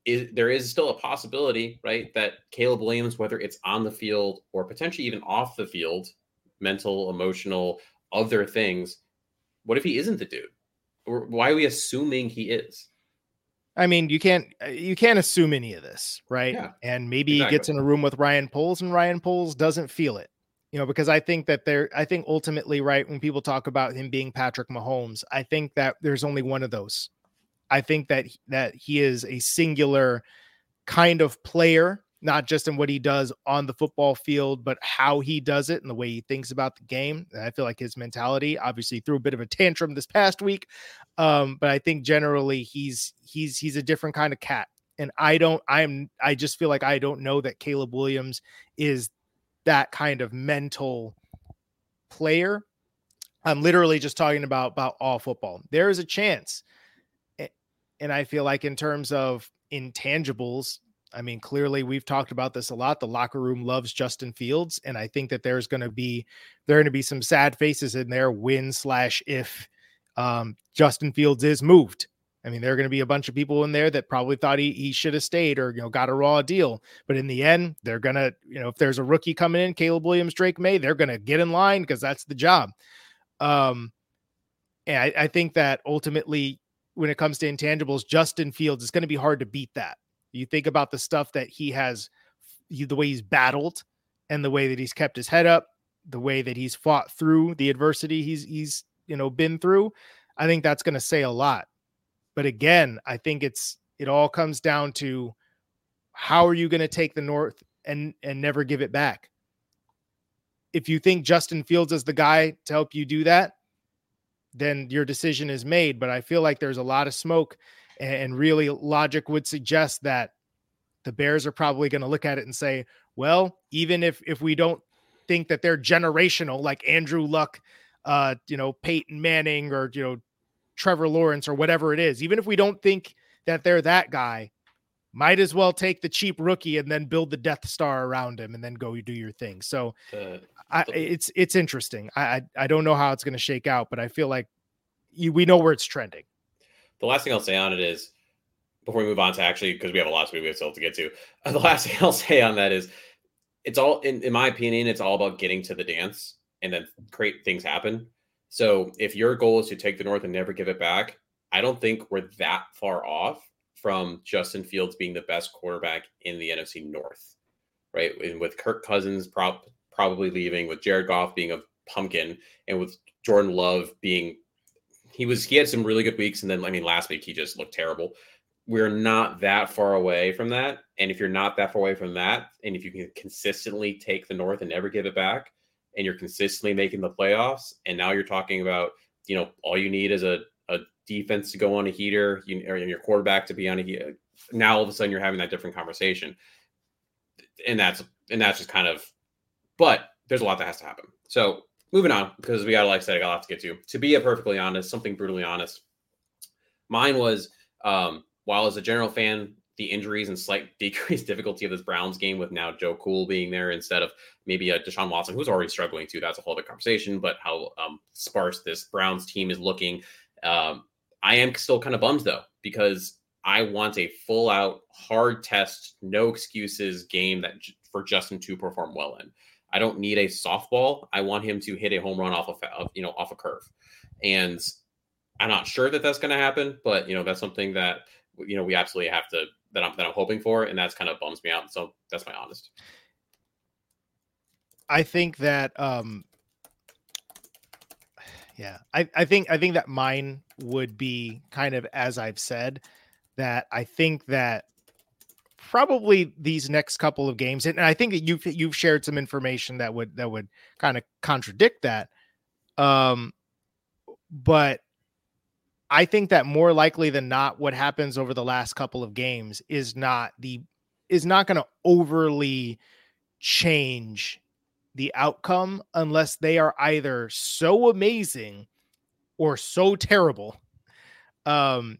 is, there is still a possibility, right, that Caleb Williams, whether it's on the field or potentially even off the field, mental, emotional, other things, what if he isn't the dude? Why are we assuming he is? I mean, you can't uh, you can't assume any of this, right? Yeah, and maybe exactly. he gets in a room with Ryan Poles and Ryan Poles doesn't feel it. You know, because I think that there I think ultimately, right, when people talk about him being Patrick Mahomes, I think that there's only one of those. I think that that he is a singular kind of player not just in what he does on the football field, but how he does it and the way he thinks about the game. And I feel like his mentality obviously threw a bit of a tantrum this past week. Um, but I think generally he's he's he's a different kind of cat. And I don't I'm I just feel like I don't know that Caleb Williams is that kind of mental player. I'm literally just talking about about all football. There is a chance. And I feel like in terms of intangibles, I mean, clearly we've talked about this a lot. The locker room loves Justin Fields, and I think that there's going to be there are going to be some sad faces in there when slash if um, Justin Fields is moved. I mean, there are going to be a bunch of people in there that probably thought he, he should have stayed or you know got a raw deal, but in the end, they're gonna you know if there's a rookie coming in, Caleb Williams, Drake Maye, they're gonna get in line because that's the job. Um, and I, I think that ultimately, when it comes to intangibles, Justin Fields, it's going to be hard to beat that You think about the stuff that he has, the way he's battled, and the way that he's kept his head up, the way that he's fought through the adversity he's he's you know been through. I think that's going to say a lot. But again, I think it's it all comes down to how are you going to take the North and and never give it back? If you think Justin Fields is the guy to help you do that, then your decision is made. But I feel like there's a lot of smoke, and really logic would suggest that the Bears are probably going to look at it and say, well, even if if we don't think that they're generational, like Andrew Luck, uh, you know, Peyton Manning, or you know, Trevor Lawrence, or whatever it is, even if we don't think that they're that guy, might as well take the cheap rookie and then build the Death Star around him and then go do your thing. So uh, I, it's it's interesting. I, I, I don't know how it's going to shake out, but I feel like you, we know where it's trending. The last thing I'll say on it is before we move on to actually because we have a lot we have still to get to. The last thing I'll say on that is it's all in, in my opinion it's all about getting to the dance and then create things happen. So if your goal is to take the North and never give it back, I don't think we're that far off from Justin Fields being the best quarterback in the NFC North, right? And with Kirk Cousins prob- probably leaving, with Jared Goff being a pumpkin, and with Jordan Love being he was he had some really good weeks, and then I mean last week he just looked terrible. We're not that far away from that, and if you're not that far away from that, and if you can consistently take the North and never give it back, and you're consistently making the playoffs, and now you're talking about you know all you need is a a defense to go on a heater, you, or your quarterback to be on a heater. Now all of a sudden you're having that different conversation, and that's and that's just kind of. But there's a lot that has to happen. So moving on because we got like I said, I got a lot to get to. To be perfectly honest, something brutally honest, mine was um, while as a general fan, the injuries and slight decreased difficulty of this Browns game with now Joe Cool being there instead of maybe a Deshaun Watson who's already struggling too. That's a whole other conversation. But how um, sparse this Browns team is looking. Um, I am still kind of bummed though because I want a full out hard test, no excuses game that for Justin to perform well in. I don't need a softball. I want him to hit a home run off of you know off a curve, and I'm not sure that that's going to happen, but you know that's something that you know we absolutely have to that I'm that I'm hoping for, and that's kind of bums me out. So that's my honest. I think that um yeah I, I think i think that mine would be kind of as i've said that i think that probably these next couple of games and i think that you've you've shared some information that would that would kind of contradict that um but i think that more likely than not what happens over the last couple of games is not the is not going to overly change the outcome unless they are either so amazing or so terrible um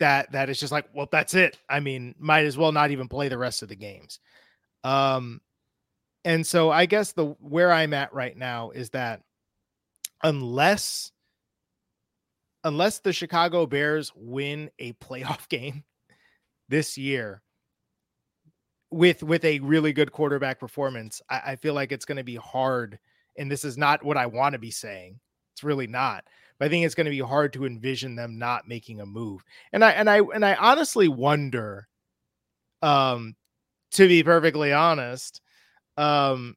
that that is just like well that's it i mean might as well not even play the rest of the games um and so i guess the where i'm at right now is that unless unless the chicago bears win a playoff game this year with with a really good quarterback performance, I, I feel like it's going to be hard. And this is not what I want to be saying. It's really not. But I think it's going to be hard to envision them not making a move. And I and I and I honestly wonder, um, to be perfectly honest, um,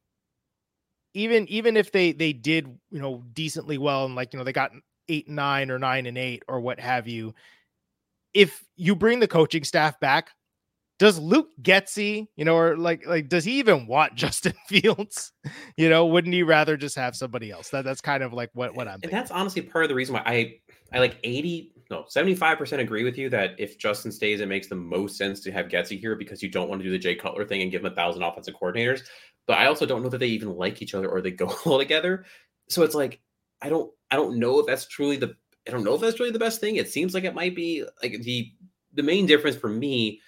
even even if they they did you know decently well and like you know they got eight nine or nine and eight or what have you, if you bring the coaching staff back, does Luke Getsy, you know, or like like does he even want Justin Fields? you know, wouldn't he rather just have somebody else? That that's kind of like what what I'm. And thinking. that's honestly part of the reason why I I like eighty no seventy five percent agree with you that if Justin stays, it makes the most sense to have Getsy here because you don't want to do the Jay Cutler thing and give him a thousand offensive coordinators. But I also don't know that they even like each other or they go well together. So it's like I don't I don't know if that's truly the I don't know if that's really the best thing. It seems like it might be like the the main difference for me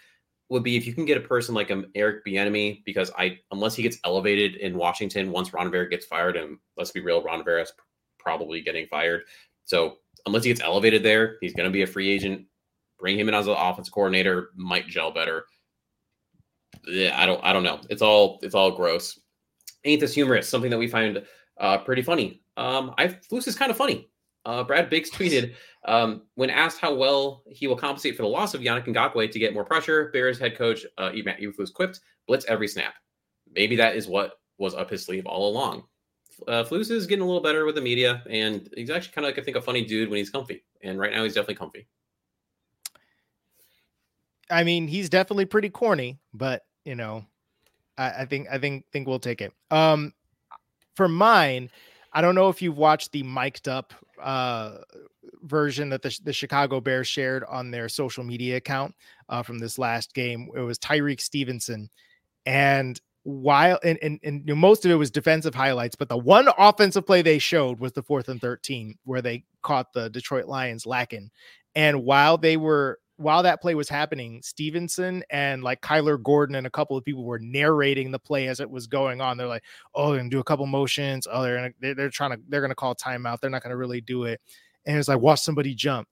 would be if you can get a person like um, Eric Bieniemy, because I unless he gets elevated in Washington once Ron Rivera gets fired, and let's be real, Ron is probably getting fired. So unless he gets elevated there, he's going to be a free agent. Bring him in as an offense coordinator might gel better. Yeah, I don't, I don't know. It's all, it's all gross. Ain't this humorous? Something that we find uh, pretty funny. Um, I Flus is kind of funny. Uh, Brad Biggs tweeted um, when asked how well he will compensate for the loss of Yannick Ngakoue to get more pressure. Bears head coach uh, Matt Eberflus quipped, "Blitz every snap." Maybe that is what was up his sleeve all along. Uh, Flus is getting a little better with the media, and he's actually kind of like I think a funny dude when he's comfy. And right now, he's definitely comfy. I mean, he's definitely pretty corny, but you know, I, I think I think think we'll take it. Um, for mine, I don't know if you've watched the mic'd up uh version that the, the Chicago Bears shared on their social media account uh, from this last game. It was Tyrique Stevenson, and while and, and and most of it was defensive highlights, but the one offensive play they showed was the fourth and thirteen where they caught the Detroit Lions lacking. And while they were while that play was happening, Stevenson and like Kyler Gordon and a couple of people were narrating the play as it was going on. They're like, "Oh, they're gonna do a couple motions. Oh, they're gonna they're, they're trying to they're gonna call timeout. They're not gonna really do it." And it's like, watch somebody jump,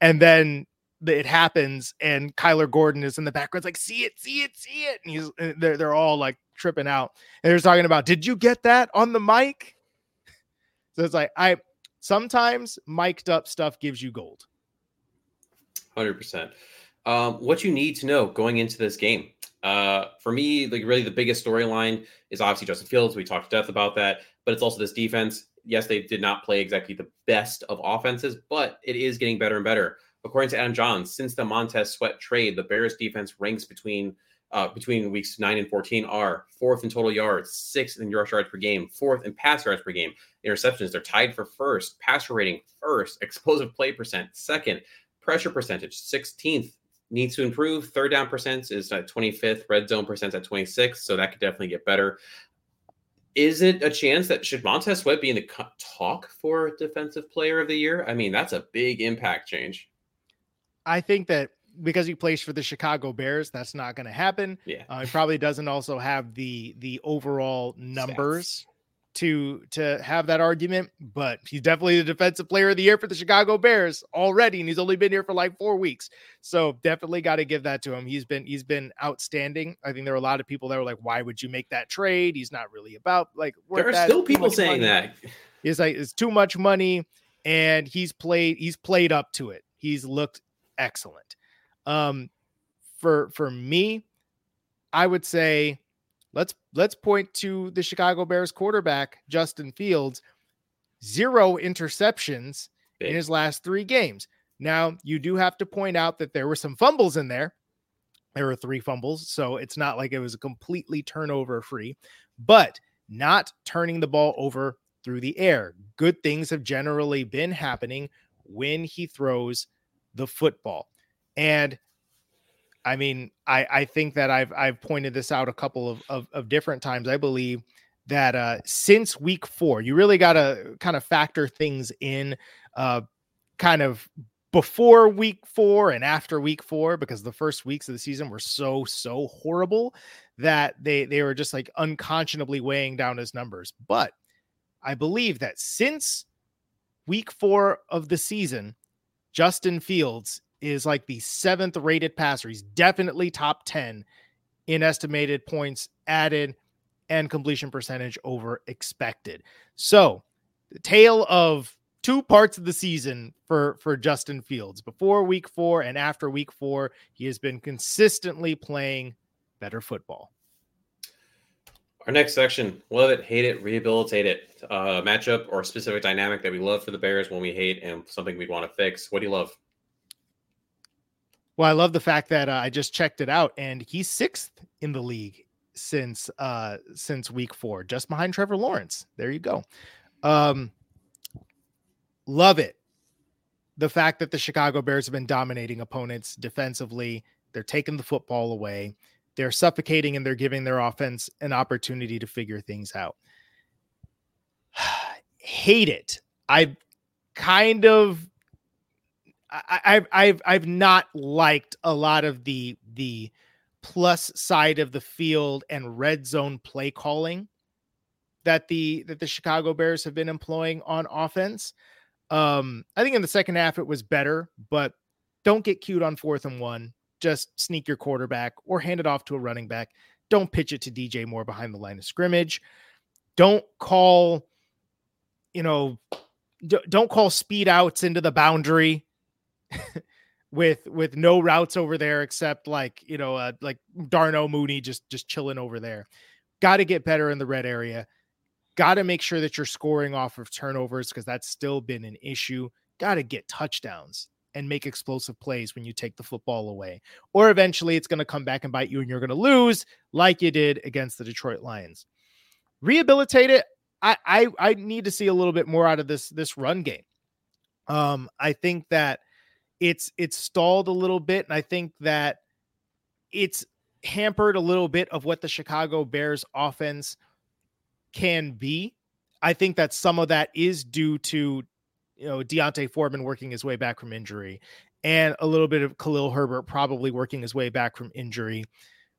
and then it happens, and Kyler Gordon is in the background, like, "See it, see it, see it," and he's and they're they're all like tripping out, and they're talking about, "Did you get that on the mic?" So it's like I sometimes mic'd up stuff gives you gold. Hundred um, percent. What you need to know going into this game. Uh, for me, like really the biggest storyline is obviously Justin Fields. We talked to death about that, but it's also this defense. Yes, they did not play exactly the best of offenses, but it is getting better and better. According to Adam Jahns, since the Montez Sweat trade, the Bears defense ranks between uh, between weeks nine and 14 are fourth in total yards, sixth in rush yards per game, fourth in pass yards per game. Interceptions, they're tied for first. Passer rating, first. Explosive play percent, second. Pressure percentage, 16th. Needs to improve. Third down percent is at 25th. Red zone percent at 26th. So that could definitely get better. Is it a chance that should Montez Sweat be in the talk for defensive player of the year? I mean, that's a big impact change. I think that because he plays for the Chicago Bears, that's not going to happen. Yeah, uh, he probably doesn't also have the the overall numbers to to have that argument, but he's definitely the defensive player of the year for the Chicago Bears already, and he's only been here for like four weeks. So definitely got to give that to him. He's been he's been outstanding. I think there are a lot of people that were like, "Why would you make that trade? He's not really about like." There are still people saying money. that. He's like, "It's too much money," and he's played he's played up to it. He's looked excellent. Um, for for me, I would say let's let's point to the Chicago Bears quarterback Justin Fields, zero interceptions Big. in his last 3 games. Now, you do have to point out that there were some fumbles in there. There were 3 fumbles, so it's not like it was completely turnover free, but not turning the ball over through the air. Good things have generally been happening when he throws the football. And I mean, I I think that I've I've pointed this out a couple of of, of different times. I believe that uh, since week four, you really got to kind of factor things in, uh, kind of before week four and after week four, because the first weeks of the season were so so horrible that they they were just like unconscionably weighing down his numbers. But I believe that since week four of the season, Justin Fields is like the seventh rated passer. He's definitely top 10 in estimated points added and completion percentage over expected. So, the tale of two parts of the season for for Justin Fields. Before week 4 and after week 4, he has been consistently playing better football. Our next section, love it, hate it, rehabilitate it. Uh, matchup or specific dynamic that we love for the Bears when we hate and something we'd want to fix. What do you love? Well, I love the fact that uh, I just checked it out, and he's sixth in the league since uh since week four, just behind Trevor Lawrence. There you go. Um, love it. The fact that the Chicago Bears have been dominating opponents defensively, they're taking the football away, they're suffocating, and they're giving their offense an opportunity to figure things out. Hate it. I kind of I, I've I've not liked a lot of the the plus side of the field and red zone play calling that the that the Chicago Bears have been employing on offense. Um, I think in the second half it was better, but don't get cute on fourth and one. Just sneak your quarterback or hand it off to a running back. Don't pitch it to DJ Moore behind the line of scrimmage. Don't call, you know, d- don't call speed outs into the boundary with with no routes over there except like you know uh, like Darnell Mooney just just chilling over there. Got to get better in the red area. Got to make sure that you're scoring off of turnovers because that's still been an issue. Got to get touchdowns and make explosive plays when you take the football away. Or eventually it's going to come back and bite you and you're going to lose like you did against the Detroit Lions. Rehabilitate it. I, I I need to see a little bit more out of this this run game. Um, I think that it's it's stalled a little bit, and I think that it's hampered a little bit of what the Chicago Bears offense can be. I think that some of that is due to you know D'Onta Foreman working his way back from injury, and a little bit of Khalil Herbert probably working his way back from injury.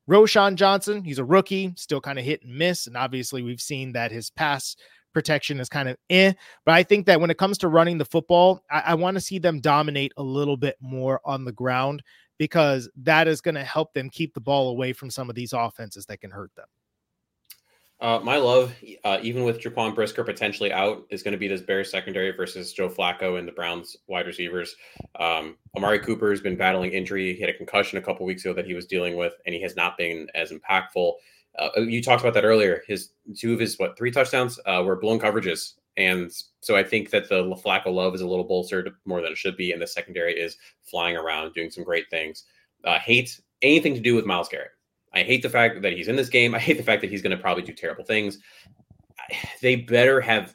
Roschon Johnson, he's a rookie, still kind of hit and miss, and obviously we've seen that his pass protection is kind of eh. But I think that when it comes to running the football, I, I want to see them dominate a little bit more on the ground because that is going to help them keep the ball away from some of these offenses that can hurt them. Uh, my love, uh, even with Jaquan Brisker potentially out, is going to be this Bears secondary versus Joe Flacco and the Browns wide receivers. Um, Amari Cooper has been battling injury. He had a concussion a couple weeks ago that he was dealing with, and he has not been as impactful. Uh, you talked about that earlier. His two of his what three touchdowns uh, were blown coverages, and so I think that the Flacco love is a little bolstered more than it should be, and the secondary is flying around doing some great things. Uh, hate anything to do with Myles Garrett. I hate the fact that he's in this game. I hate the fact that he's going to probably do terrible things. They better have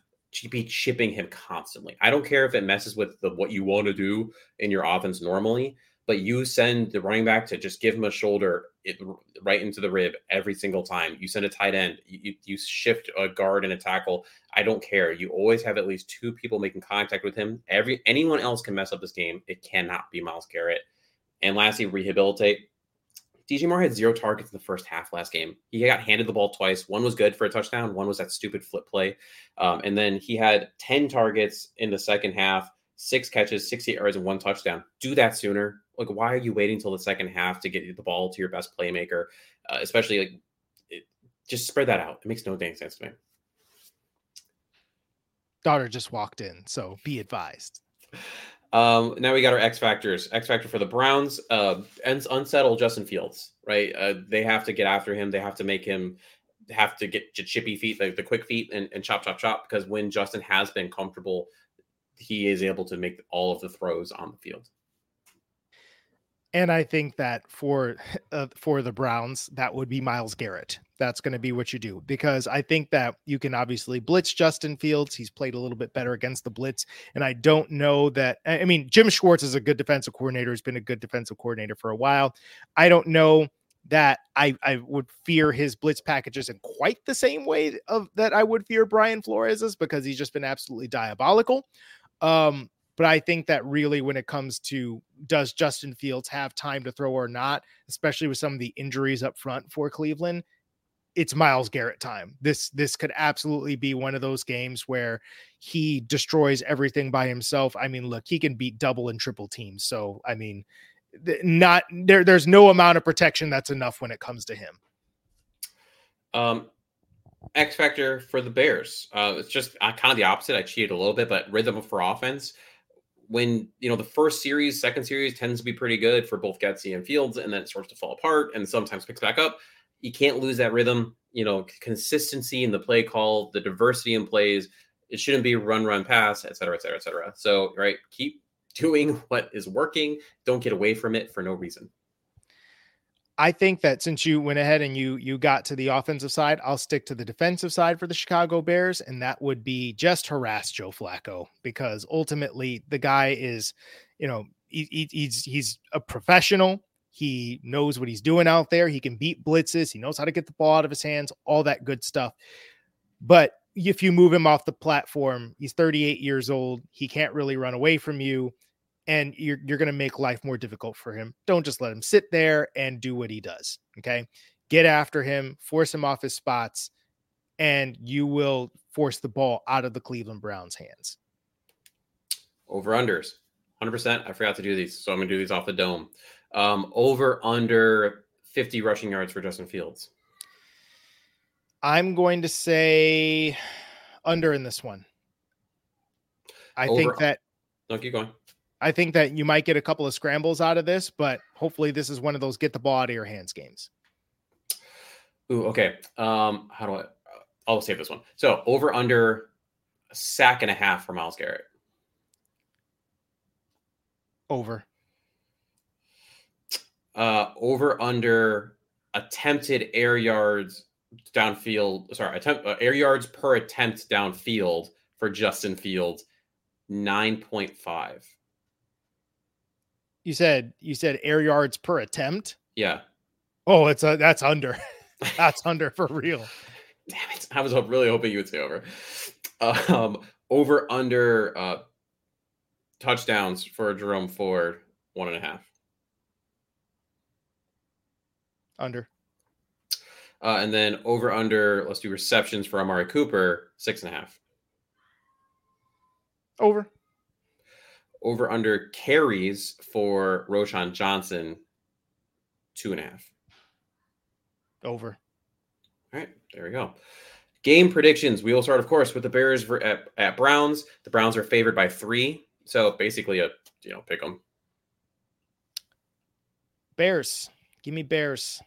be chipping him constantly. I don't care if it messes with the, what you want to do in your offense normally, but you send the running back to just give him a shoulder it, right into the rib every single time. You send a tight end, you, you shift a guard and a tackle. I don't care. You always have at least two people making contact with him. Every anyone else can mess up this game. It cannot be Myles Garrett. And lastly, rehabilitate. DJ Moore had zero targets in the first half last game. He got handed the ball twice. One was good for a touchdown. One was that stupid flip play. Um, and then he had 10 targets in the second half, six catches, 60 yards, and one touchdown. Do that sooner. Like, why are you waiting till the second half to get the ball to your best playmaker? Uh, especially like, it, just spread that out. It makes no dang sense to me. Daughter just walked in, so be advised. Um, now we got our X factors. X factor for the Browns. Uh, unsettle Justin Fields. Right. Uh, they have to get after him. They have to make him have to get chippy feet, like the quick feet, and, and chop, chop, chop. Because when Justin has been comfortable, he is able to make all of the throws on the field. And I think that for uh, for the Browns, that would be Myles Garrett. That's going to be what you do because I think that you can obviously blitz Justin Fields. He's played a little bit better against the blitz, and I don't know that. I mean, Jim Schwartz is a good defensive coordinator. He's been a good defensive coordinator for a while. I don't know that I I would fear his blitz packages in quite the same way of that I would fear Brian Flores's because he's just been absolutely diabolical. Um, but I think that really, when it comes to does Justin Fields have time to throw or not, especially with some of the injuries up front for Cleveland, it's Myles Garrett time. This this could absolutely be one of those games where he destroys everything by himself. I mean, look, he can beat double and triple teams. So I mean, not there. There's no amount of protection that's enough when it comes to him. Um, X factor for the Bears. Uh, it's just uh, kind of the opposite. I cheated a little bit, but rhythm for offense when you know the first series, second series tends to be pretty good for both Getsy and Fields, and then it starts to fall apart and sometimes picks back up. You can't lose that rhythm. You know, consistency in the play call, the diversity in plays. It shouldn't be run, run, pass, et cetera, et cetera, et cetera. So, right, keep doing what is working. Don't get away from it for no reason. I think that since you went ahead and you you got to the offensive side, I'll stick to the defensive side for the Chicago Bears, and that would be just harass Joe Flacco because ultimately the guy is, you know, he, he's he's a professional. He knows what he's doing out there. He can beat blitzes. He knows how to get the ball out of his hands. All that good stuff. But if you move him off the platform, he's 38 years old. He can't really run away from you and you're you're going to make life more difficult for him. Don't just let him sit there and do what he does. Okay, get after him, force him off his spots, and you will force the ball out of the Cleveland Browns' hands. Over unders, hundred percent. I forgot to do these, so I'm going to do these off the dome. Um, over under 50 rushing yards for Justin Fields. I'm going to say under in this one. I Over- think that No, keep going. I think that you might get a couple of scrambles out of this, but hopefully this is one of those get the ball out of your hands games. Ooh, okay. Um, how do I? I'll save this one. So over under a sack and a half for Myles Garrett. Over. Uh, over under attempted air yards downfield. Sorry, attempt uh, air yards per attempt downfield for Justin Fields, nine point five. You said you said air yards per attempt. Yeah. Oh, it's a that's under. that's under for real. Damn it! I was really hoping you would say over. Um, over under uh, touchdowns for Jerome Ford, one and a half. Under. Uh, and then over under, let's do receptions for Amari Cooper, six and a half. Over. Over under carries for Roschon Johnson, two and a half. Over. All right, there we go. Game predictions. We will start, of course, with the Bears at, at Browns. The Browns are favored by three, so basically a you know pick them. Bears. Give me Bears.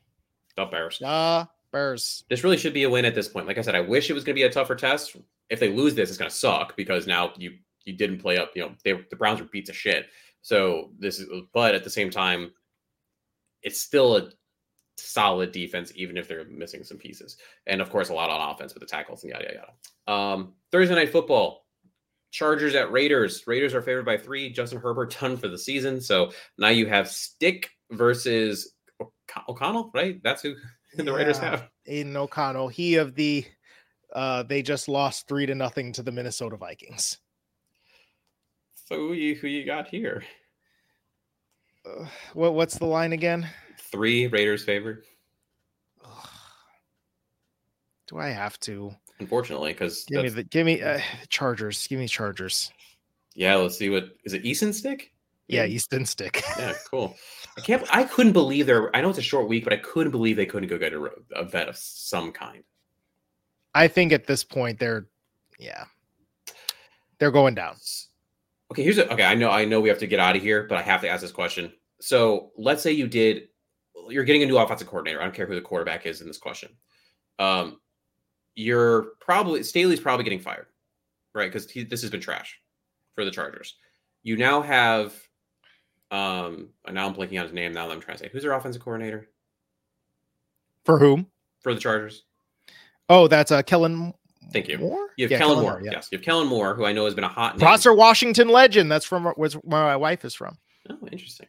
The Bears. The Bears. This really should be a win at this point. Like I said, I wish it was going to be a tougher test. If they lose this, it's going to suck because now you you didn't play up. You know, they, the Browns were beat to shit. So this is, but at the same time, it's still a solid defense, even if they're missing some pieces. And of course, a lot on offense with the tackles and yada yada. yada. Um, Thursday night football. Chargers at Raiders. Raiders are favored by three. Justin Herbert done for the season. So now you have Stick versus O'Connell, right? That's who the Raiders have. Aidan O'Connell. He of the uh they just lost three to nothing to the Minnesota Vikings. So who you who you got here? Uh, what what's the line again? Three Raiders favored, Ugh. Do I have to? unfortunately, because Give me the give me uh, Chargers. Give me Chargers. yeah. Let's see what is it. Easton Stick? Yeah, Easton Stick. Yeah, cool. I can't. I couldn't believe there. I know it's a short week, but I couldn't believe they couldn't go get a, a vet of some kind. I think at this point they're yeah. They're going down. Okay, here's a, okay. I know I know we have to get out of here, but I have to ask this question. So let's say you did. You're getting a new offensive coordinator. I don't care who the quarterback is in this question. Um, you're probably Staley's probably getting fired, right? Because this has been trash for the Chargers. You now have, um, and now I'm blanking on his name. Now that I'm trying to say, who's their offensive coordinator For whom? for the Chargers? Oh, that's uh Kellen Thank you. Moore. You have Yeah, Kellen, Moore. yeah. Yes, you have Kellen Moore, who I know has been a hot name. Prosser Washington legend. That's from was where my wife is from. Oh, interesting.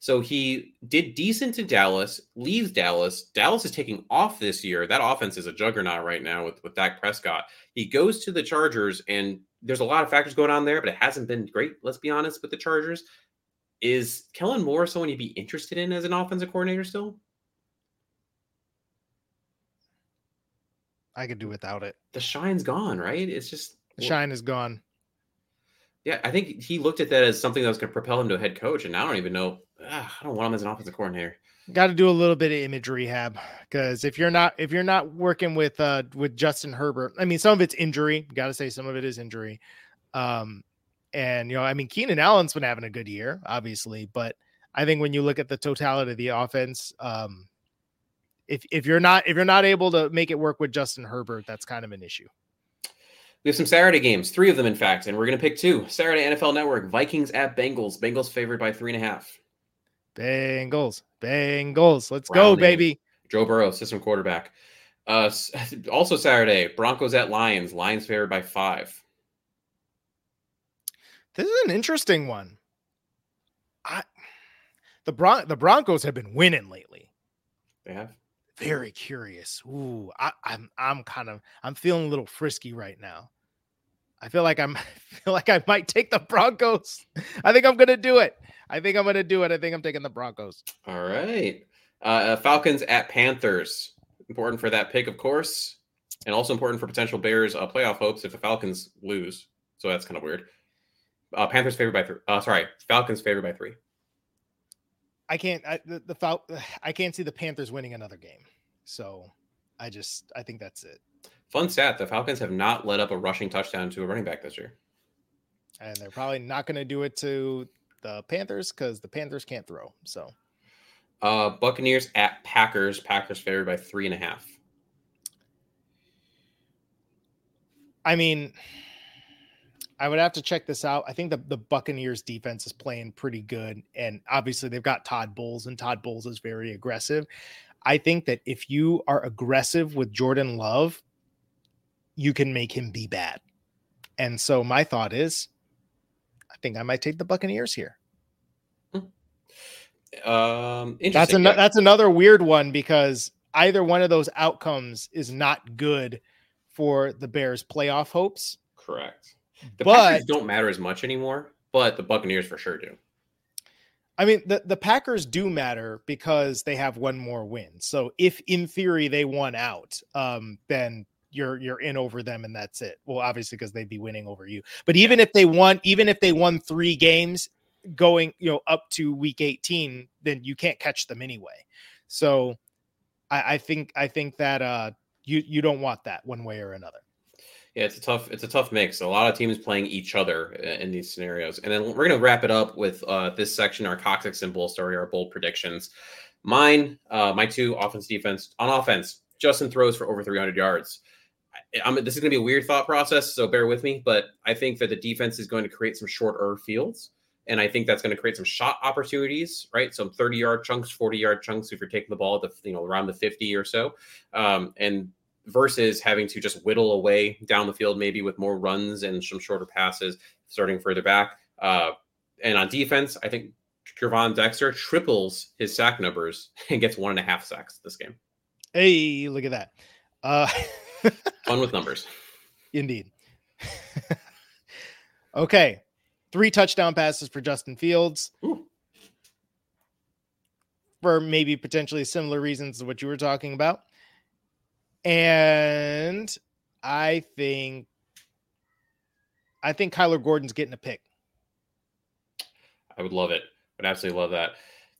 So he did decent in Dallas, leaves Dallas. Dallas is taking off this year. That offense is a juggernaut right now with, with Dak Prescott. He goes to the Chargers, and there's a lot of factors going on there, but it hasn't been great, let's be honest, with the Chargers. Is Kellen Moore someone you'd be interested in as an offensive coordinator still? I could do without it. The shine's gone, right? It's just The shine is gone. Yeah, I think he looked at that as something that was going to propel him to a head coach, and now I don't even know. ah, I don't want him as an offensive coordinator. Here. Got to do a little bit of image rehab because if you're not if you're not working with uh with Justin Herbert, I mean some of it's injury. Got to say some of it is injury. Um, and you know, I mean Keenan Allen's been having a good year, obviously, but I think when you look at the totality of the offense, um, if if you're not if you're not able to make it work with Justin Herbert, that's kind of an issue. We have some Saturday games, three of them, in fact, and we're going to pick two. Saturday NFL Network: Vikings at Bengals. Bengals favored by three and a half. Bengals, Bengals, let's go, baby. Joe Burrow, system quarterback. Uh, also Saturday: Broncos at Lions. Lions favored by five. This is an interesting one. I the Bron- the Broncos have been winning lately. They have. Very curious. Ooh, I, I'm I'm kind of I'm feeling a little frisky right now. I feel like I'm I feel like I might take the Broncos. I think I'm gonna do it. I think I'm gonna do it. I think I'm taking the Broncos. All right. Uh, Falcons at Panthers. Important for that pick, of course, and also important for potential Bears uh, playoff hopes if the Falcons lose. So that's kind of weird. Uh, Panthers favored by three. Uh, sorry, Falcons favored by three. I can't I, the, the Fal- I can't see the Panthers winning another game. So I just I think that's it. Fun stat: the Falcons have not let up a rushing touchdown to a running back this year. And they're probably not going to do it to the Panthers because the Panthers can't throw. So, uh, Buccaneers at Packers. Packers favored by three and a half. I mean, I would have to check this out. I think the, the Buccaneers defense is playing pretty good. And obviously, they've got Todd Bowles, and Todd Bowles is very aggressive. I think that if you are aggressive with Jordan Love, you can make him be bad. And so my thought is, I think I might take the Buccaneers here. Um, that's an, yeah. that's another weird one because either one of those outcomes is not good for the Bears' playoff hopes. Correct. The but, Packers don't matter as much anymore, but the Buccaneers for sure do. I mean, the, the Packers do matter because they have one more win. So if in theory they won out, um, then you're you're in over them and that's it. Well, obviously because they'd be winning over you. But even if they won, even if they won three games going, you know, up to week 18, then you can't catch them anyway. So I, I think I think that uh you you don't want that one way or another. Yeah, it's a tough it's a tough mix. A lot of teams playing each other in these scenarios, and then we're gonna wrap it up with uh, this section, our coccyx and bull story, our bold predictions. Mine, uh, my two offense defense on offense. Justin throws for over 300 yards. I'm, this is going to be a weird thought process, so bear with me. But I think that the defense is going to create some shorter fields, and I think that's going to create some shot opportunities, right? Some 30 yard chunks, 40 yard chunks if you're taking the ball at the you know around the 50 or so, um, and versus having to just whittle away down the field, maybe with more runs and some shorter passes, starting further back. Uh, and on defense, I think Gervon Dexter triples his sack numbers and gets one and a half sacks this game. Hey, look at that. Uh, Fun with numbers. Indeed. okay. Three touchdown passes for Justin Fields. Ooh. For maybe potentially similar reasons to what you were talking about. And I think I think Kyler Gordon's getting a pick. I would love it. I would absolutely love that.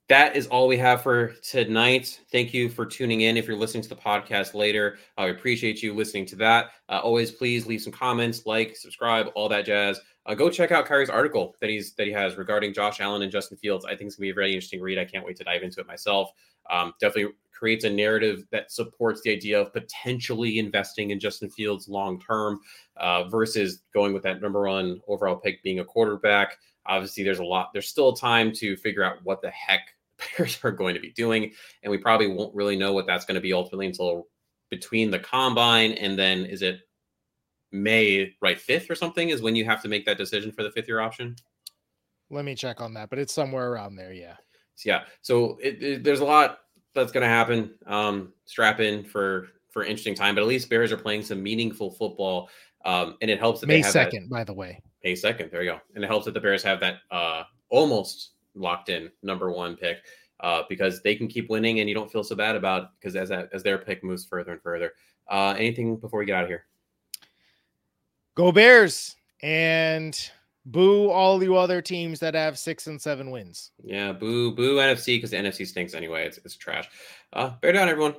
That is all we have for tonight. Thank you for tuning in. If you're listening to the podcast later, I appreciate you listening to that. Uh, always, please leave some comments, like, subscribe, all that jazz. Uh, go check out Khari's article that he's that he has regarding Josh Allen and Justin Fields. I think it's gonna be a very interesting read. I can't wait to dive into it myself. Um, definitely creates a narrative that supports the idea of potentially investing in Justin Fields long term uh, versus going with that number one overall pick being a quarterback. Obviously, there's a lot, there's still time to figure out what the heck Bears are going to be doing. And we probably won't really know what that's going to be ultimately until between the combine and then is it May, right? Fifth or something is when you have to make that decision for the fifth year option. Let me check on that, but it's somewhere around there. Yeah. So, yeah. So it, it, there's a lot that's going to happen. Um, strap in for for interesting time, but at least Bears are playing some meaningful football, um, and it helps that May second, by the way. May second, there you go, and it helps that the Bears have that uh, almost locked in number one pick uh, because they can keep winning, and you don't feel so bad about because as that, as their pick moves further and further. Uh, anything before we get out of here? Go Bears and Boo all you other teams that have six and seven wins. Yeah, boo, boo NFC because the NFC stinks anyway. It's, it's trash. Uh, bear down, everyone.